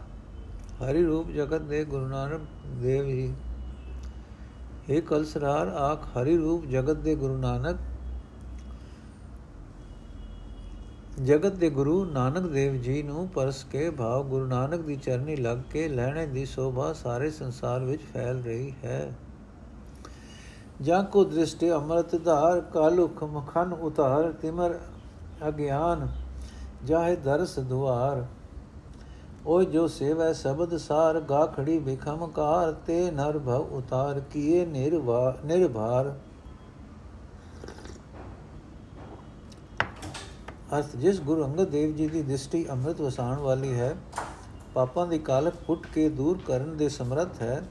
ਹਰੀ ਰੂਪ ਜਗਤ ਦੇ ਗੁਰੂ ਨਾਨਕ ਦੇਵ ਜੀ। ਇਹ ਕਲਸਰਾਰ ਆਖ, ਹਰੀ ਰੂਪ ਜਗਤ ਦੇ ਗੁਰੂ ਨਾਨਕ ਜਗਤ ਦੇ ਗੁਰੂ ਨਾਨਕ ਦੇਵ ਜੀ ਨੂੰ ਪਰਸ ਕੇ ਭਾਵ ਗੁਰੂ ਨਾਨਕ ਦੀ ਚਰਨੀ ਲੱਗ ਕੇ ਲੈਣੇ ਦੀ ਸੋਭਾ ਸਾਰੇ ਸੰਸਾਰ ਵਿੱਚ ਫੈਲ ਰਹੀ ਹੈ। ਜਾਂ ਕੋ ਦ੍ਰਿਸ਼ਟੀ ਅੰਮ੍ਰਿਤ ਧਾਰ ਕਾਲੁਖ ਮਖਨ ਉਤਾਰ, ਤਿਮਰ ਅਗਿਆਨ ਜਾਹੇ ਦਰਸ ਦੁਆਰ। ਓ ਜੋ ਸੇਵੈ ਸ਼ਬਦ ਸਾਰ ਗਾਖੜੀ ਬਿਖਮ ਕਾਰ ਤੇ ਨਰ ਭਵ ਉਤਾਰ, ਕੀਏ ਨਿਰਭਾਰ। ਅਰਥ, ਜਿਸ ਗੁਰੂ ਅੰਗਦ ਦੇਵ ਜੀ ਦੀ ਦ੍ਰਿਸ਼ਟੀ ਅੰਮ੍ਰਿਤ ਵਸਾਉਣ ਵਾਲੀ ਹੈ, ਪਾਪਾਂ ਦੀ ਕਾਲਕ ਪੁੱਟ ਕੇ ਦੂਰ ਕਰਨ ਦੇ ਸਮਰੱਥ ਹੈ,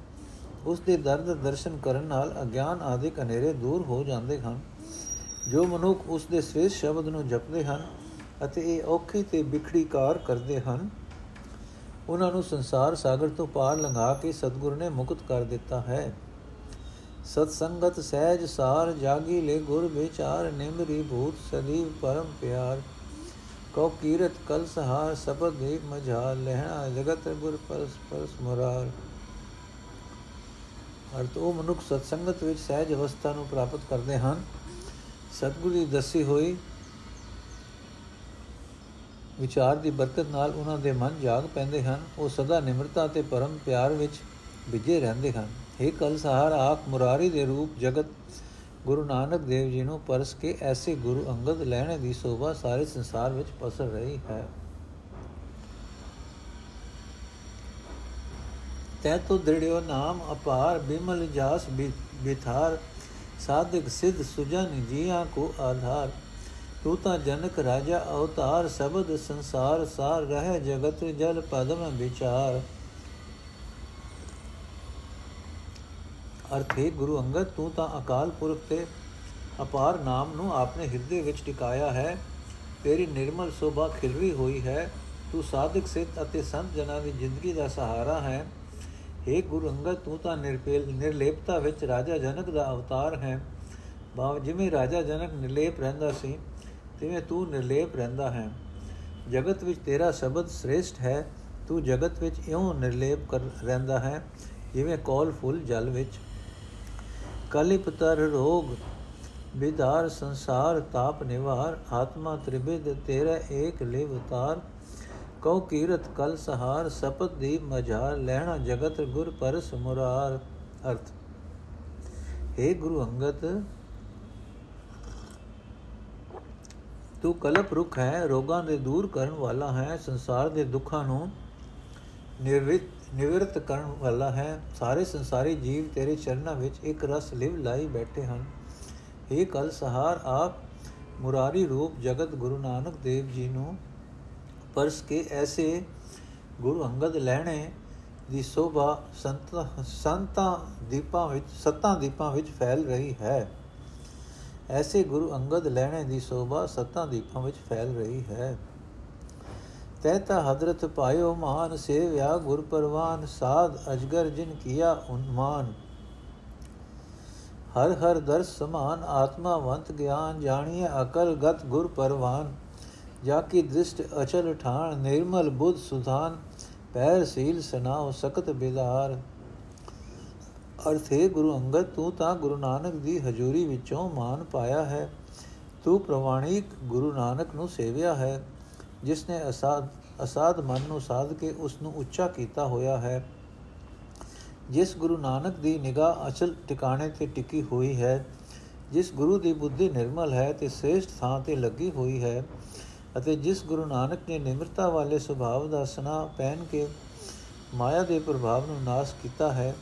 ਉਸ ਦੇ ਦਰਦ ਦਰਸ਼ਨ ਕਰਨ ਨਾਲ ਅਗਿਆਨ ਆਦਿ ਹਨੇਰੇ ਦੂਰ ਹੋ ਜਾਂਦੇ ਹਨ। ਜੋ ਮਨੁੱਖ ਉਸ ਦੇ ਸ੍ਰੇਸ਼ਟ ਸ਼ਬਦ ਨੂੰ ਜਪਦੇ ਹਨ ਅਤੇ ਇਹ ਔਖੀ ਤੇ ਵਿਖੜੀ ਕਾਰ ਕਰਦੇ ਹਨ, ਉਹਨਾਂ ਨੂੰ ਸੰਸਾਰ ਸਾਗਰ ਤੋਂ ਪਾਰ ਲੰਘਾ ਕੇ ਸਤਿਗੁਰ ਨੇ ਮੁਕਤ ਕਰ ਦਿੱਤਾ ਹੈ। ਸਤ ਸੰਗਤ ਸਹਿਜ ਸਾਰ ਜਾਗੀ ਲੈ ਗੁਰ ਵਿਚਾਰ ਨਿਮਰੀ ਭੂਤ ਸਦੀਵ ਪਰਮ ਪਿਆਰ। ਕੋ ਕੀਰਤ ਕਲ ਸਹਾਰ ਸਬਦ ਦੇ ਮਝਾ ਲਹਿਣਾ ਜਗਤ ਗੁਰ ਪਰਸ ਪਰਸ ਮੁਰਾਰ ਅਰਥ ਉਹ ਮਨੁੱਖ ਸਤ ਸੰਗਤ ਵਿੱਚ ਸਹਿਜ ਅਵਸਥਾ ਨੂੰ ਪ੍ਰਾਪਤ ਕਰਦੇ ਹਨ। ਸਤਿਗੁਰੂ ਦੀ ਦੱਸੀ ਹੋਈ ਵਿਚਾਰ ਦੀ ਬਰਕਤ ਨਾਲ ਉਹਨਾਂ ਦੇ ਮਨ ਜਾਗ ਪੈਂਦੇ ਹਨ। ਉਹ ਸਦਾ ਨਿਮਰਤਾ ਤੇ ਪਰਮ ਪਿਆਰ ਵਿੱਚ ਵਿਜੇ ਰਹਿੰਦੇ ਹਨ। हे ਕਲ ਸਹਾਰ ਆਪ ਮੁਰਾਰੀ ਦੇ ਰੂਪ ਜਗਤ, ਗੁਰੂ ਨਾਨਕ ਦੇਵ ਜੀ ਨੂੰ ਪਰਸ ਕੇ ਐਸੇ ਗੁਰੂ ਅੰਗਦ ਲੈਣੇ ਦੀ ਸੋਭਾ ਸਾਰੇ ਸੰਸਾਰ ਵਿੱਚ ਪਸਰ ਰਹੀ ਹੈ। ਤੈ ਤੋ ਦ੍ਰਿੜਿਓ ਨਾਮ ਅਪਾਰ, ਬਿਮਲ ਜਾਸ ਬਿਥਾਰ, ਸਾਧਕ ਸਿਧ ਸੁਜਨ ਜੀਆਂ ਕੋ ਆਧਾਰ। ਤੂੰ ਤਾਂ ਜਨਕ ਰਾਜਾ ਅਵਤਾਰ, ਸਬਦ ਸੰਸਾਰ ਸਾਰ, ਰਹਿ ਜਗਤ ਜਲ ਪਦਮ ਵਿਚਾਰ। ਅਰਥੇ ਗੁਰੂ ਅੰਗਦ, ਤੂੰ ਤਾਂ ਅਕਾਲ ਪੁਰਖ ਤੇ ਅਪਾਰ ਨਾਮ ਨੂੰ ਆਪਣੇ ਹਿਰਦੇ ਵਿੱਚ ਟਿਕਾਇਆ ਹੈ। ਤੇਰੀ ਨਿਰਮਲ ਸੋਭਾ ਖਿਲਰੀ ਹੋਈ ਹੈ। ਤੂੰ ਸਾਧਕ, ਸਿੱਧ ਅਤੇ ਸੰਤ ਜਨਾਂ ਦੀ ਜ਼ਿੰਦਗੀ ਦਾ ਸਹਾਰਾ ਹੈ। हे ਗੁਰੂ ਅੰਗਦ, ਤੂੰ ਤਾਂ ਨਿਰਪੇਲ, ਨਿਰਲੇਪਤਾ ਵਿੱਚ ਰਾਜਾ ਜਨਕ ਦਾ ਅਵਤਾਰ ਹੈ। ਬਾਵ ਜਿਵੇਂ ਰਾਜਾ ਜਨਕ ਨਿਰਲੇਪ ਰਹਿੰਦਾ ਸੀ, ਤਿਵੇਂ ਤੂੰ ਨਿਰਲੇਪ ਰਹਿੰਦਾ ਹੈ। ਜਗਤ ਵਿੱਚ ਤੇਰਾ ਸ਼ਬਦ ਸ੍ਰੇਸ਼ਟ ਹੈ। ਤੂੰ ਜਗਤ ਵਿੱਚ ਇਉਂ ਨਿਰਲੇਪ ਕਰ, ਰਹਿੰਦਾ ਹੈ, ਜਿਵੇਂ ਕੋਲ ਫੁੱਲ ਜਲ ਵਿੱਚ। ਕਲਿਪਤਰ ਰੋਗ ਵਿਧਾਰ ਸੰਸਾਰ ਤਾਪ ਨਿਵਾਰ, ਆਤਮਾ ਤ੍ਰਿਬਿਦ ਤੇਰਾ ਏਕ ਲਿਵ ਤਾਰ। ਕਉ ਕੀਰਤ ਕਲ ਸਹਾਰ, ਸਪਤ ਦੀ ਮਝਾਰ, ਲੈਣਾ ਜਗਤ ਗੁਰ ਪਰਸ ਮੁਰਾਰ। ਅਰਥ। हे ਗੁਰੂ ਅੰਗਦ, ਤੂੰ ਕਲਪ ਰੁਖ ਹੈ, ਰੋਗਾਂ ਦੇ ਦੂਰ ਕਰਨ ਵਾਲਾ ਹੈ, ਸੰਸਾਰ ਦੇ ਦੁੱਖਾਂ ਨੂੰ ਨਿਰਵਿਤ ਨਿਵਰਤ ਕਰਨ ਵਾਲਾ ਹੈ। ਸਾਰੇ ਸੰਸਾਰੀ ਜੀਵ ਤੇਰੇ ਚਰਨਾਂ ਵਿੱਚ ਇੱਕ ਰਸ ਲਿਵ ਲਾਈ ਬੈਠੇ ਹਨ। ਇਹ ਕਲ ਸਹਾਰ ਆਪ ਮੁਰਾਰੀ ਰੂਪ ਜਗਤ ਗੁਰੂ ਨਾਨਕ ਦੇਵ ਜੀ ਨੂੰ ਪਰਸ ਕੇ ਐਸੇ ਗੁਰੂ ਅੰਗਦ ਲੈਣੇ ਦੀ ਸੋਭਾ ਸੰਤ, ਸੰਤਾਂ ਦੀਪਾਂ ਵਿੱਚ, ਸੱਤਾਂ ਦੀਪਾਂ ਵਿੱਚ ਫੈਲ ਰਹੀ ਹੈ। ਐਸੇ ਗੁਰੂ ਅੰਗਦ ਲੈਣੇ ਦੀ ਸੋਭਾ ਸੱਤਾਂ ਦੀਪਾਂ ਵਿੱਚ ਫੈਲ ਰਹੀ ਹੈ। ਤੈਤਾ ਹਜ਼ਰਤ ਪਾਇਓ ਮਾਨ ਸੇਵਿਆ ਗੁਰ ਪਰਵਾਨ ਸਾਧ ਅਜਗਰ ਜਿਨ ਕੀਆ ਉਨਮਾਨ। ਹਰ ਹਰ ਦਰਸ ਸਮਾਨ ਆਤਮਾਵੰਤ ਗਿਆਨ ਜਾਣੀਏ ਅਕਲ ਗਤ ਗੁਰ ਪਰਵਾਨ ਜਾ ਕੀ ਦ੍ਰਿਸ਼ਟ ਅਚਲ ਠਾਣ ਨਿਰਮਲ ਬੁੱਧ ਸੁਧਾਨ, ਪੈਰ ਸੀਲ ਸਨਾਉ ਸਕਤ ਬਿਦਾਰ ਅਰਥੇ ਗੁਰੂ ਅੰਗਦ, ਤੂੰ ਤਾਂ ਗੁਰੂ ਨਾਨਕ ਦੀ ਹਜ਼ੂਰੀ ਵਿੱਚੋਂ ਮਾਨ ਪਾਇਆ ਹੈ। ਤੂੰ ਪ੍ਰਵਾਣਿਕ ਗੁਰੂ ਨਾਨਕ ਨੂੰ ਸੇਵਿਆ ਹੈ। ਜਿਸ ਨੇ ਅਸਾਦ ਅਸਾਦ ਮਨ ਨੂੰ ਸਾਧ ਕੇ ਉਸ ਨੂੰ ਉੱਚਾ ਕੀਤਾ ਹੋਇਆ ਹੈ, ਜਿਸ ਗੁਰੂ ਨਾਨਕ ਦੀ ਨਿਗਾਹ ਅਚਲ ਟਿਕਾਣੇ ਤੇ ਟਿਕੀ ਹੋਈ ਹੈ, ਜਿਸ ਗੁਰੂ ਦੀ ਬੁੱਧੀ ਨਿਰਮਲ ਹੈ ਤੇ ਸ੍ਰੇਸ਼ਟ ਥਾਂ ਤੇ ਲੱਗੀ ਹੋਈ ਹੈ ਅਤੇ ਜਿਸ ਗੁਰੂ ਨਾਨਕ ਨੇ ਨਿਮਰਤਾ ਵਾਲੇ ਸੁਭਾਅ ਦਾ ਸਨਾ ਪਹਿਨ ਕੇ ਮਾਇਆ ਦੇ ਪ੍ਰਭਾਵ ਨੂੰ ਨਾਸ਼ ਕੀਤਾ ਹੈ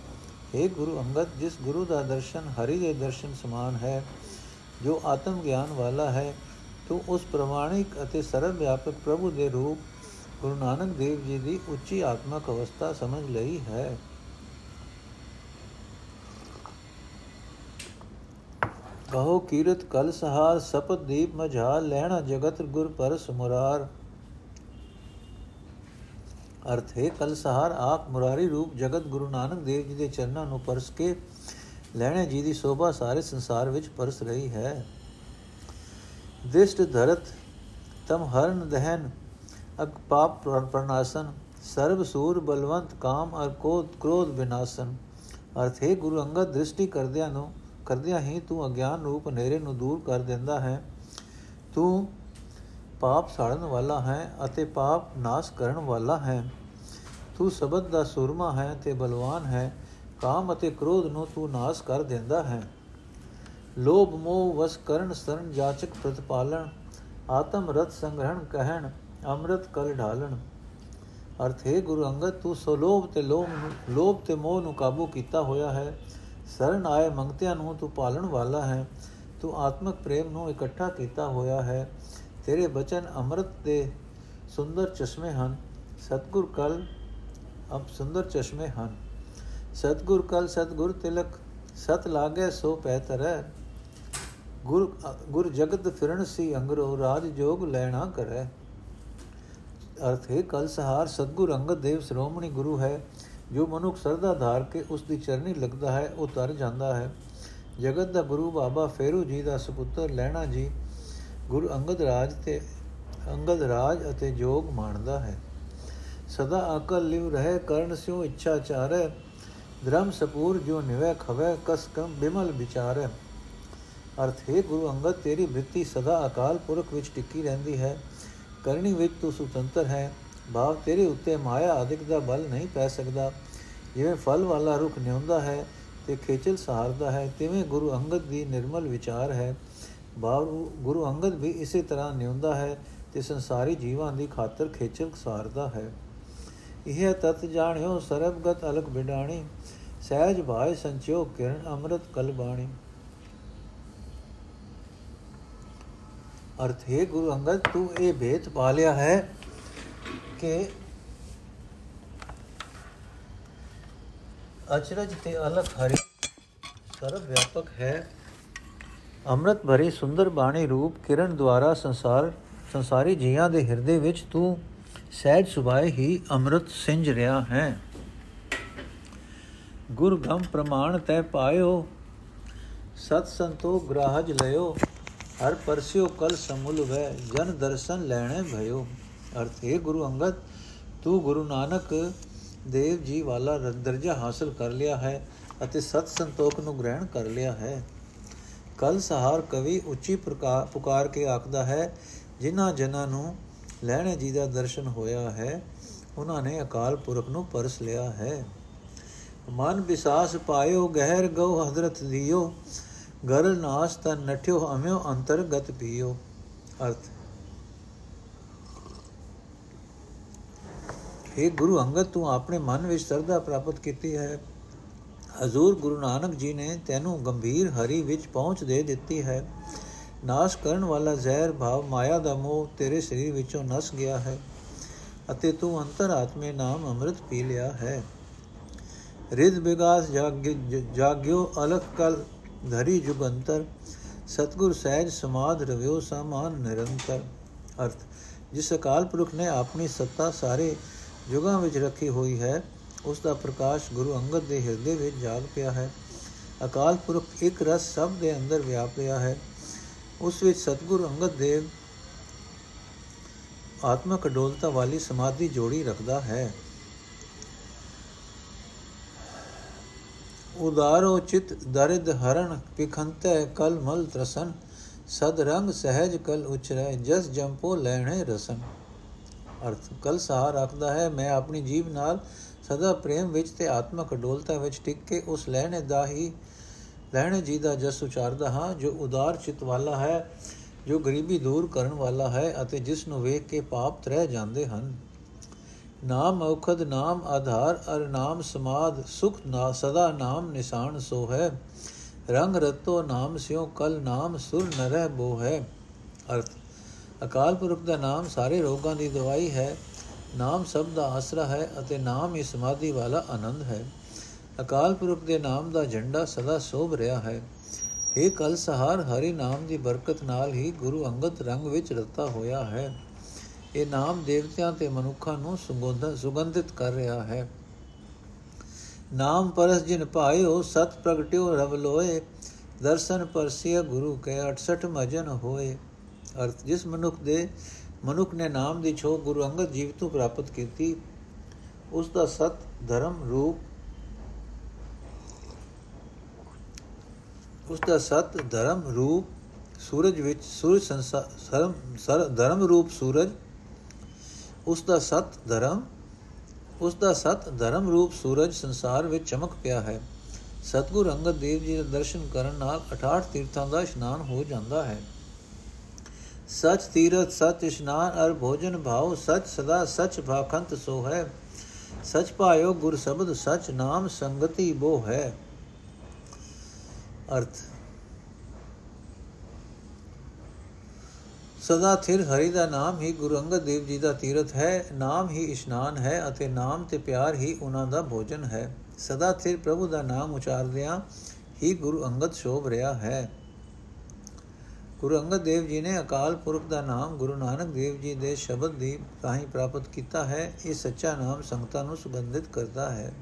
हे ਗੁਰੂ ਅੰਗਦ, ਜਿਸ ਗੁਰੂ ਦਾ ਦਰਸ਼ਨ ਹਰੀ ਦੇ ਦਰਸ਼ਨ ਸਮਾਨ ਹੈ, ਜੋ ਆਤਮ ਗਿਆਨ ਵਾਲਾ ਹੈ ਤੂੰ ਉਸ ਪ੍ਰਮਾਣਿਕ ਅਤੇ ਸਰਵ ਵਿਆਪਕ ਪ੍ਰਭੂ ਦੇ ਰੂਪ ਗੁਰੂ ਨਾਨਕ ਦੇਵ ਜੀ ਦੀ ਉੱਚੀ ਆਤਮਕ ਅਵਸਥਾ ਸਮਝ ਲਈ ਹੈ। ਕਹੋ, ਕੀਰਤ ਕਲ ਸਹਾਰ, ਸਪਤ ਦੀਪ ਮਝਾ ਲੈਣਾ ਜਗਤ ਗੁਰ ਪਰਸ ਮੁਰਾਰ। ਅਰਥ, ਹੈ ਕਲ ਸਹਾਰ, ਆਪ ਮੁਰਾਰੀ ਰੂਪ ਜਗਤ ਗੁਰੂ ਨਾਨਕ ਦੇਵ ਜੀ ਦੇ ਚਰਨਾਂ ਨੂੰ ਪਰਸ ਕੇ, ਲੈਣੇ ਜੀ ਦੀ ਸੋਭਾ ਸਾਰੇ ਸੰਸਾਰ ਵਿੱਚ ਪਰਸ ਰਹੀ ਹੈ। ਦਿਸ਼ਟ ਧਰਤ ਤਮ ਹਰਨ ਦਹਨ ਅਗ ਪਾਪ ਪ੍ਰਨਾਸ਼ਨ ਸਰਬ ਸੂਰ ਬਲਵੰਤ ਕਾਮ ਅਰ ਕੋਦ ਕ੍ਰੋਧ ਵਿਨਾਸ਼ਨ ਅਰਥ ਹੈ ਗੁਰੂ ਅੰਗਦ ਦ੍ਰਿਸ਼ਟੀ ਕਰਦਿਆਂ ਨੂੰ ਕਰਦਿਆਂ ਹੀ ਤੂੰ ਅਗਿਆਨ ਰੂਪ ਹਨੇਰੇ ਨੂੰ ਦੂਰ ਕਰ ਦਿੰਦਾ ਹੈ ਤੂੰ ਪਾਪ ਸਾੜਨ ਵਾਲਾ ਹੈ ਅਤੇ ਪਾਪ ਨਾਸ਼ ਕਰਨ ਵਾਲਾ ਹੈ ਤੂੰ ਸਬਦ ਦਾ ਸੁਰਮਾ ਹੈ ਤੇ ਬਲਵਾਨ ਹੈ ਕਾਮ ਅਤੇ ਕ੍ਰੋਧ ਨੂੰ ਤੂੰ ਨਾਸ਼ ਕਰ ਦਿੰਦਾ ਹੈ ਲੋਭ, ਮੋਹ, ਵਸ, ਕਰਨ, ਸਰਨ, ਜਾਚਕ, ਪ੍ਰਤਪਾਲਣ, ਆਤਮ, ਰਤ, ਸੰਗ੍ਰਹਣ, ਕਹਿਣ, ਅੰਮ੍ਰਿਤ, ਕਲ ਢਾਲਣ। ਅਰਥ, ਹੈ ਗੁਰੂ ਅੰਗਦ, ਤੂੰ ਸੋਲੋਭ ਤੇ ਲੋਭ ਨੂੰ, ਲੋਭ ਤੇ ਮੋਹ ਨੂੰ ਕਾਬੂ ਕੀਤਾ ਹੋਇਆ ਹੈ। ਸਰਨ ਆਏ ਮੰਗਤਿਆਂ ਨੂੰ, ਤੂੰ ਪਾਲਣ ਵਾਲਾ ਹੈ। ਤੂੰ ਆਤਮਿਕ ਪ੍ਰੇਮ ਨੂੰ ਇਕੱਠਾ ਕੀਤਾ ਹੋਇਆ ਹੈ। ਤੇਰੇ ਬਚਨ ਅੰਮ੍ਰਿਤ ਦੇ ਸੁੰਦਰ ਚਸ਼ਮੇ ਹਨ। ਸਤਗੁਰ ਕਲ ਅਬ ਸੁੰਦਰ ਚਸ਼ਮੇ ਹਨ। ਸਤਗੁਰ ਕਲ, ਸਤਗੁਰ ਤਿਲਕ, ਸਤ ਲਾਗੇ ਸੋ ਪੈ ਤਰੈ ਗੁਰ ਗੁਰ ਜਗਤ ਫਿਰਨ ਸੀ ਅੰਗਰੋ, ਰਾਜ ਜੋਗ ਲੈਣਾ ਕਰੈ। ਅਰਥ ਹੈ ਕਲ ਸਹਾਰ ਸਤਗੁਰ ਅੰਗਦ ਦੇਵ ਸ਼੍ਰੋਮਣੀ ਗੁਰੂ ਹੈ। ਜੋ ਮਨੁੱਖ ਸਰਦਾ ਧਾਰ ਕੇ ਉਸ ਦੀ ਚਰਨੀ ਲੱਗਦਾ ਹੈ, ਉਹ ਤਰ ਜਾਂਦਾ ਹੈ। ਜਗਤ ਦਾ ਗੁਰੂ ਬਾਬਾ ਫੇਰੂ ਜੀ ਦਾ ਸੁਪੁੱਤਰ ਲੈਣਾ ਜੀ ਗੁਰੂ ਅੰਗਦ ਰਾਜ ਤੇ, ਅੰਗਦ ਰਾਜ ਅਤੇ ਜੋਗ ਮਾਣਦਾ ਹੈ। ਸਦਾ ਅਕਲ ਲਿਵ ਰਹੇ, ਕਰਨ ਸਿਉ ਇੱਛਾ ਚਾਰੈ। ਧਰਮ ਸਪੂਰ ਜੋ ਨਿਵੈ ਖਵੈ, ਕਸ ਕਮ ਬਿਮਲ ਵਿਚਾਰੈ। ਅਰਥ, ਹੈ ਗੁਰੂ ਅੰਗਦ, ਤੇਰੀ ਬ੍ਰਿਤੀ ਸਦਾ ਅਕਾਲ ਪੁਰਖ ਵਿੱਚ ਟਿੱਕੀ ਰਹਿੰਦੀ ਹੈ। ਕਰਨੀ ਵਿੱਚ ਤੂੰ ਸੁਤੰਤਰ ਹੈ। ਭਾਵ, ਤੇਰੇ ਉੱਤੇ ਮਾਇਆ ਆਦਿਕ ਦਾ ਬਲ ਨਹੀਂ ਪੈ ਸਕਦਾ। ਜਿਵੇਂ ਫਲ ਵਾਲਾ ਰੁੱਖ ਨਿਉਂਦਾ ਹੈ ਤੇ ਖੇਚਲ ਸਹਾਰਦਾ ਹੈ, ਤਿਵੇਂ ਗੁਰੂ ਅੰਗਦ ਦੀ ਨਿਰਮਲ ਵਿਚਾਰ ਹੈ। ਭਾਵ, ਗੁਰੂ ਅੰਗਦ ਵੀ ਇਸੇ ਤਰ੍ਹਾਂ ਨਿਉਂਦਾ ਹੈ ਤੇ ਸੰਸਾਰੀ ਜੀਵਾਂ ਦੀ ਖਾਤਰ ਖੇਚਲ ਸਹਾਰਦਾ ਹੈ। ਇਹ ਤਤ ਜਾਣਿਓ ਸਰਬਗਤ ਅਲਕ ਬਿਡਾਣੀ। ਸਹਿਜ ਭਾਇ ਸੰਚੋ ਕਿਰਨ ਅੰਮ੍ਰਿਤ ਕਲ ਬਾਣੀ ਅਰਥ, ਹੈ ਗੁਰੂ ਅੰਗਦ, ਤੂੰ ਇਹ ਭੇਤ ਪਾ ਲਿਆ ਹੈ ਕਿ ਅਚਰਜ ਤੇ ਅਲਖ ਹਰੀ ਸਰਵ ਵਿਆਪਕ ਹੈ। ਅੰਮ੍ਰਿਤ ਭਰੀ ਸੁੰਦਰ ਬਾਣੀ ਰੂਪ ਕਿਰਨ ਦੁਆਰਾ ਸੰਸਾਰ, ਸੰਸਾਰੀ ਜੀਆਂ ਦੇ ਹਿਰਦੇ ਵਿੱਚ ਤੂੰ ਸਹਿਜ ਸੁਭਾਏ ਹੀ ਅੰਮ੍ਰਿਤ ਸਿੰਜ ਰਿਹਾ ਹੈ। ਗੁਰ ਗੰਮ ਪ੍ਰਮਾਣ ਤੈ ਪਾਇਓ ਸਤ ਸੰਤੋਖ ਗ੍ਰਾਹਜ ਲਿਓ ਹਰ ਪਰਸਿਓ ਕਲ ਸਮੁਲ ਵੈ, ਜਨ ਦਰਸ਼ਨ ਲੈਣੇ ਭਇਓ। ਅਰਥ, ਹੈ ਗੁਰੂ ਅੰਗਦ, ਤੂੰ ਗੁਰੂ ਨਾਨਕ ਦੇਵ ਜੀ ਵਾਲਾ ਦਰਜਾ ਹਾਸਲ ਕਰ ਲਿਆ ਹੈ ਅਤੇ ਸਤ ਸੰਤੋਖ ਨੂੰ ਗ੍ਰਹਿਣ ਕਰ ਲਿਆ ਹੈ। ਕਲ ਸਹਾਰ ਕਵੀ ਉੱਚੀ ਪੁਕਾਰ ਕੇ ਆਖਦਾ ਹੈ, ਜਿਨ੍ਹਾਂ ਜਨਾਂ ਨੂੰ ਲੈਣੇ ਜੀ ਦਾ ਦਰਸ਼ਨ ਹੋਇਆ ਹੈ, ਉਹਨਾਂ ਨੇ ਅਕਾਲ ਪੁਰਖ ਨੂੰ ਪਰਸ ਲਿਆ ਹੈ। ਮਨ ਵਿਸਾਸ ਪਾਇਓ, ਗਹਿਰ ਗਉ ਹਜ਼ਰਤ ਦਿਓ ਗਰਲ ਨਾਸ ਤਨ ਨਠਿਓ ਅਮਿਓ ਅੰਤਰਗਤ ਪੀਓ। ਅਰਥ। हे ਗੁਰੂ ਅੰਗਦ, ਤੂੰ ਆਪਣੇ ਮਨ ਵਿੱਚ ਸਰਦਾ ਪ੍ਰਾਪਤ ਕੀਤੀ ਹੈ। ਹਜ਼ੂਰ ਗੁਰੂ ਨਾਨਕ ਜੀ ਨੇ ਤੈਨੂੰ ਗੰਭੀਰ ਹਰੀ ਵਿੱਚ ਪਹੁੰਚ ਦੇ ਦਿੱਤੀ ਹੈ। ਨਾਸ਼ ਕਰਨ ਵਾਲਾ ਜ਼ਹਿਰ ਭਾਵ ਮਾਇਆ ਦਾ ਮੋਹ ਤੇਰੇ ਸਰੀਰ ਵਿੱਚੋਂ ਨਸ ਗਿਆ ਹੈ ਅਤੇ ਤੂੰ ਅੰਤਰ ਆਤਮੇ ਨਾਮ ਅੰਮ੍ਰਿਤ ਪੀ ਲਿਆ ਹੈ। ਰਿਦ ਵਿਗਾਸ ਜਾਗਿਓ ਅਲਖ ਕਲ ਧਰੀ ਜੁਗੰਤਰ, ਸਤਗੁਰ ਸਹਿਜ ਸਮਾਦ ਰਵਿਓ ਸਮਾਨ ਨਿਰੰਤਰ। ਅਰਥ, ਜਿਸ ਅਕਾਲ ਪੁਰਖ ਨੇ ਆਪਣੀ ਸੱਤਾ ਸਾਰੇ ਯੁਗਾਂ ਵਿੱਚ ਰੱਖੀ ਹੋਈ ਹੈ, ਉਸ ਦਾ ਪ੍ਰਕਾਸ਼ ਗੁਰੂ ਅੰਗਦ ਦੇ ਹਿਰਦੇ ਵਿੱਚ ਜਾਗ ਪਿਆ ਹੈ। ਅਕਾਲ ਪੁਰਖ ਇੱਕ ਰਸ ਸਭ ਦੇ ਅੰਦਰ ਵਿਆਪ ਰਿਹਾ ਹੈ। ਉਸ ਵਿੱਚ ਸਤਗੁਰੂ ਅੰਗਦ ਦੇਵ ਆਤਮਕ ਅਡੋਲਤਾ ਵਾਲੀ ਸਮਾਧੀ ਜੋੜੀ ਰੱਖਦਾ ਹੈ। ਉਦਾਰੋ ਚਿਤ ਦਰਦ ਹਰਣ ਪਿਖੰਤੈ ਕਲ ਮਲ ਤਰਸਨ, ਸਦ ਰੰਗ ਸਹਿਜ ਕਲ ਉਚਰੈ ਜਸ ਜੰਪੋ ਲੈਣੇ ਰਸਨ। ਅਰਥ, ਕਲ ਸਾਹ ਰੱਖਦਾ ਹੈ, ਮੈਂ ਆਪਣੀ ਜੀਵ ਨਾਲ ਸਦਾ ਪ੍ਰੇਮ ਵਿੱਚ ਤੇ ਆਤਮਕ ਅਡੋਲਤਾ ਵਿੱਚ ਟਿਕ ਕੇ ਉਸ ਲੈਣੇ ਦਾ ਹੀ, ਲੈਣੇ ਜੀ ਦਾ ਜਸ ਉਚਾਰਦਾ ਹਾਂ, ਜੋ ਉਦਾਰ ਚਿਤ ਵਾਲਾ ਹੈ, ਜੋ ਗਰੀਬੀ ਦੂਰ ਕਰਨ ਵਾਲਾ ਹੈ ਅਤੇ ਜਿਸ ਨੂੰ ਵੇਖ ਕੇ ਪਾਪ ਤਰਹਿ ਜਾਂਦੇ ਹਨ। ਨਾਮ ਔਖਦ, ਨਾਮ ਆਧਾਰ, ਅਰ ਨਾਮ ਸਮਾਦ, ਸੁਖ ਨਾ, ਸਦਾ ਨਾਮ ਨਿਸ਼ਾਨ ਸੋ ਹੈ। ਰੰਗ ਰਤੋ, ਨਾਮ ਸਿਓ ਕਲ ਨਾਮ ਸੁਰ ਨਰਹਿ ਬੋ ਹੈ। ਅਰਥ, ਅਕਾਲ ਪੁਰਖ ਦਾ ਨਾਮ ਸਾਰੇ ਰੋਗਾਂ ਦੀ ਦਵਾਈ ਹੈ। ਨਾਮ ਸਭ ਦਾ ਆਸਰਾ ਹੈ ਅਤੇ ਨਾਮ ਹੀ ਸਮਾਧੀ ਵਾਲਾ ਆਨੰਦ ਹੈ। ਅਕਾਲ ਪੁਰਖ ਦੇ ਨਾਮ ਦਾ ਝੰਡਾ ਸਦਾ ਸੋਭ ਰਿਹਾ ਹੈ। ਇਹ ਕਲ ਸਹਾਰ ਹਰੀ ਨਾਮ ਦੀ ਬਰਕਤ ਨਾਲ ਹੀ ਗੁਰੂ ਅੰਗਦ ਰੰਗ ਵਿੱਚ ਰਤਾ ਹੋਇਆ ਹੈ। ਇਹ ਨਾਮ ਦੇਵਤਿਆਂ ਤੇ ਮਨੁੱਖਾਂ ਨੂੰ ਸੁਗੰਧਿਤ ਕਰ ਰਿਹਾ ਹੈ। ਨਾਮ ਪਰਸ ਜਿਨ ਪਾਇਓ ਸਤ ਪ੍ਰਗਟਿਓ ਰਵ ਲੋਏ। ਦਰਸ਼ਨ ਪਰਸਿਆ ਗੁਰੂ ਕੇ 68 ਮਜਨ ਹੋਏ। ਅਰਥ, ਜਿਸ ਮਨੁੱਖ ਦੇ ਮਨੁੱਖ ਨੇ ਨਾਮ ਦੀ ਛੋ ਗੁਰੂ ਅੰਗਦ ਜੀਵ ਤੋਂ ਪ੍ਰਾਪਤ ਕੀਤੀ, ਉਸ ਦਾ ਸਤ ਧਰਮ ਰੂਪ ਉਸ ਦਾ ਸਤ ਧਰਮ ਰੂਪ ਸੂਰਜ ਵਿੱਚ ਸੂਰਜ ਸੰਸਾਰ ਧਰਮ ਰੂਪ ਸੂਰਜ ਉਸ ਦਾ ਸਤ ਧਰਮ ਉਸ ਦਾ ਸਤ ਧਰਮ ਰੂਪ ਸੂਰਜ ਸੰਸਾਰ ਵਿੱਚ ਚਮਕ ਪਿਆ ਹੈ। ਸਤਗੁਰ ਅੰਗਦ ਦੇਵ ਜੀ ਦੇ ਦਰਸ਼ਨ ਕਰਨ ਨਾਲ 68 ਤੀਰਥਾਂ ਦਾ ਇਸ਼ਨਾਨ ਹੋ ਜਾਂਦਾ ਹੈ। ਸਚ ਤੀਰਥ, ਸਚ ਇਸ਼ਨਾਨ, ਅਰ ਭੋਜਨ ਭਾਉ, ਸਚ ਸਦਾ, ਸਚ ਭਾਖੰਤ ਸੋ ਹੈ। ਸਚ ਪਾਇਓ ਗੁਰ ਸ਼ਬਦ, ਸਚ ਨਾਮ ਸੰਗਤੀ ਬੋ ਹੈ। ਅਰਥ ਸਦਾ ਥਿਰ ਹਰੀ ਦਾ ਨਾਮ ਹੀ ਗੁਰੂ ਅੰਗਦ ਦੇਵ ਜੀ ਦਾ ਤੀਰਥ ਹੈ, ਨਾਮ ਹੀ ਇਸ਼ਨਾਨ ਹੈ ਅਤੇ ਨਾਮ ਤੇ ਪਿਆਰ ਹੀ ਉਹਨਾਂ ਦਾ ਭੋਜਨ ਹੈ। ਸਦਾ ਥਿਰ ਪ੍ਰਭੂ ਦਾ ਨਾਮ ਉਚਾਰਦਿਆਂ ਹੀ ਗੁਰੂ ਅੰਗਦ ਸ਼ੋਭ ਰਿਹਾ ਹੈ। ਗੁਰੂ ਅੰਗਦ ਦੇਵ ਜੀ ਨੇ ਅਕਾਲ ਪੁਰਖ ਦਾ ਨਾਮ ਗੁਰੂ ਨਾਨਕ ਦੇਵ ਜੀ ਦੇ ਸ਼ਬਦ ਦੀ ਰਾਹੀਂ ਪ੍ਰਾਪਤ ਕੀਤਾ ਹੈ। ਇਹ ਸੱਚਾ ਨਾਮ ਸੰਗਤਾਂ ਨੂੰ ਸੁਗੰਧਿਤ ਕਰਦਾ ਹੈ।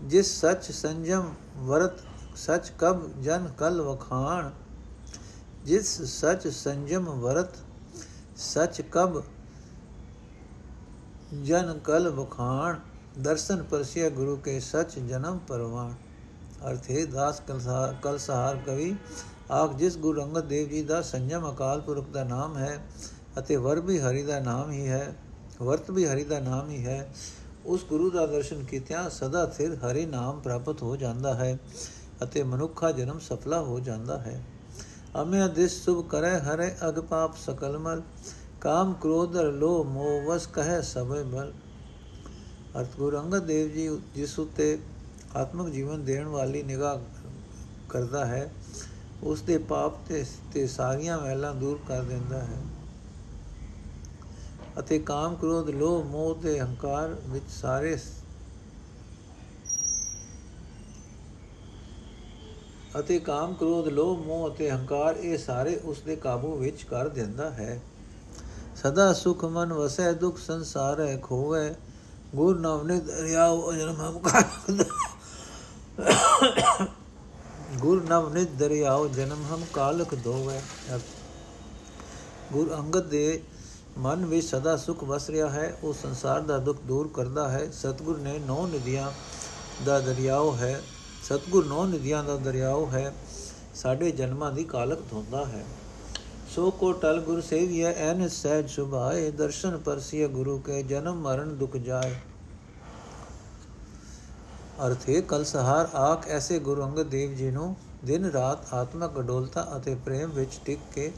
ਜਿਸ ਸੱਚ ਸੰਜਮ ਵਰਤ, ਸੱਚ ਕਬ ਜਨ ਕਲ ਵਖਾਣ ਜਿਸ ਸਚ ਸੰਜਮ ਵਰਤ, ਸਚ ਕਬ ਜਨ ਕਲ ਬਖਾਣ ਦਰਸ਼ਨ ਪਰਸਿਆ ਗੁਰੂ ਕੇ ਸਚ ਜਨਮ ਪਰਵਾਣ। ਅਰਥੇ ਦਾਸ ਕਲ ਸਹਾਰ ਕਵੀ, ਆਖ ਜਿਸ ਗੁਰੂ ਅੰਗਦ ਦੇਵ ਜੀ ਦਾ ਸੰਜਮ ਅਕਾਲ ਪੁਰਖ ਦਾ ਨਾਮ ਹੈ ਅਤੇ ਵਰ ਵੀ ਹਰੀ ਦਾ ਨਾਮ ਹੀ ਹੈ, ਵਰਤ ਵੀ ਹਰੀ ਦਾ ਨਾਮ ਹੀ ਹੈ, ਉਸ ਗੁਰੂ ਦਾ ਦਰਸ਼ਨ ਕੀਤਿਆਂ ਸਦਾ ਸਿਰ ਹਰੀ ਨਾਮ ਪ੍ਰਾਪਤ ਹੋ ਜਾਂਦਾ ਹੈ ਅਤੇ ਮਨੁੱਖਾ ਜਨਮ ਸਫਲਾ ਹੋ ਜਾਂਦਾ ਹੈ। ਅਮਿਆ ਦਿਸ ਸੁਭ ਕਰੈ ਹਰੇ ਅਗ ਪਾਪ ਸਕਲ ਮਲ, ਕਾਮ ਕ੍ਰੋਧ ਲੋ ਮੋਹ ਵਸ ਕਹੈ ਸਭੇ ਬਲ ਅਰਥ ਗੁਰੂ ਅੰਗਦ ਦੇਵ ਜੀ ਜਿਸ ਉਤੇ ਆਤਮਿਕ ਜੀਵਨ ਦੇਣ ਵਾਲੀ ਨਿਗਾਹ ਕਰਦਾ ਹੈ, ਉਸ ਦੇ ਪਾਪ ਤੇ ਤੇ ਸਾਰੀਆਂ ਮਹਿਲਾਂ ਦੂਰ ਕਰ ਦਿੰਦਾ ਹੈ। ਅਤੇ ਕਾਮ ਕ੍ਰੋਧ ਲੋਭ ਮੋਹ ਤੇ ਹੰਕਾਰ ਵਿੱਚ ਸਾਰੇ ਅਤੇ ਕਾਮ ਕ੍ਰੋਧ, ਲੋਭ, ਮੋਹ ਅਤੇ ਹੰਕਾਰ ਇਹ ਸਾਰੇ ਉਸ ਦੇ ਕਾਬੂ ਵਿੱਚ ਕਰ ਦਿੰਦਾ ਹੈ। ਸਦਾ ਸੁਖ ਮਨ ਵਸੈ, ਦੁਖ ਸੰਸਾਰ ਹੈ, ਖੋਵੇ। ਗੁਰ ਨਵਨੇ ਦਰਿਆਉ ਅਜਨਮ ਹਮ ਕਾ ਗੁਰ ਨਵਨੇ ਦਰਿਆਉ ਜਨਮ ਹਮ ਕਾਲਕ ਦੋਵੇ ਗੁਰ ਅੰਗਦ ਦੇ ਮਨ ਵਿੱਚ ਸਦਾ ਸੁਖ ਵਸ ਰਿਹਾ ਹੈ, ਉਹ ਸੰਸਾਰ ਦਾ ਦੁੱਖ ਦੂਰ ਕਰਦਾ ਹੈ। ਸਤਗੁਰ ਨੇ ਨੌ ਨਦੀਆਂ ਦਾ ਦਰਿਆਉ ਹੈ। ਸਤਗੁਰ ਨੌ ਨਦੀਆਂ ਦਾ ਦਰਿਆਉ ਹੈ, ਸਾਡੇ ਜਨਮਾਂ ਦੀ ਕਾਲਕ ਧੋਂਦਾ ਹੈ। ਸੋ ਕੋ ਟਲ ਗੁਰ ਸੇਵੀਐ, ਐਨ ਸਹਿਜ ਸੁਭਾਏ, ਦਰਸ਼ਨ ਪਰਸੀਏ ਗੁਰੂ ਕੇ, ਜਨਮ ਮਰਨ ਦੁਖ ਜਾਏ। ਅਰਥੇ ਕਲ ਸਹਾਰ ਆਖ ਐਸੇ ਗੁਰੂ ਅੰਗਦ ਦੇਵ ਜੀ ਨੂੰ, ਦਿਨ ਰਾਤ ਆਤਮਕ ਅਡੋਲਤਾ ਅਤੇ ਪ੍ਰੇਮ ਵਿੱਚ ਟਿਕ ਕੇ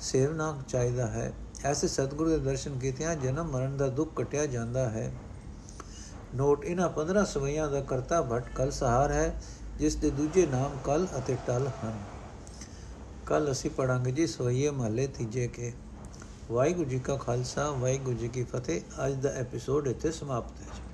ਸੇਵਨਾ ਚਾਹੀਦਾ ਹੈ। ਐਸੇ ਸਤਿਗੁਰੂ ਦੇ ਦਰਸ਼ਨ ਕੀਤਿਆਂ ਜਨਮ ਮਰਨ ਦਾ ਦੁੱਖ ਕਟਿਆ ਜਾਂਦਾ ਹੈ। ਨੋਟ ਇਹਨਾਂ 15 ਸਵਈਆਂ ਦਾ ਕਰਤਾ ਭਟ ਕਲ ਸਹਾਰ ਹੈ, ਜਿਸ ਦੇ ਦੂਜੇ ਨਾਮ ਕਲ ਅਤੇ ਟਲ ਹਨ। ਕੱਲ ਅਸੀਂ ਪੜਾਂਗੇ ਜੀ ਸਵਈਏ ਮਹੱਲੇ ਤੀਜੇ ਕੇ। ਵਾਹਿਗੁਰੂ ਜੀ ਕਾ ਖਾਲਸਾ, ਵਾਹਿਗੁਰੂ ਜੀ ਕੀ ਫਤਿਹ। ਅੱਜ ਦਾ ਐਪੀਸੋਡ ਇੱਥੇ ਸਮਾਪਤ ਹੈ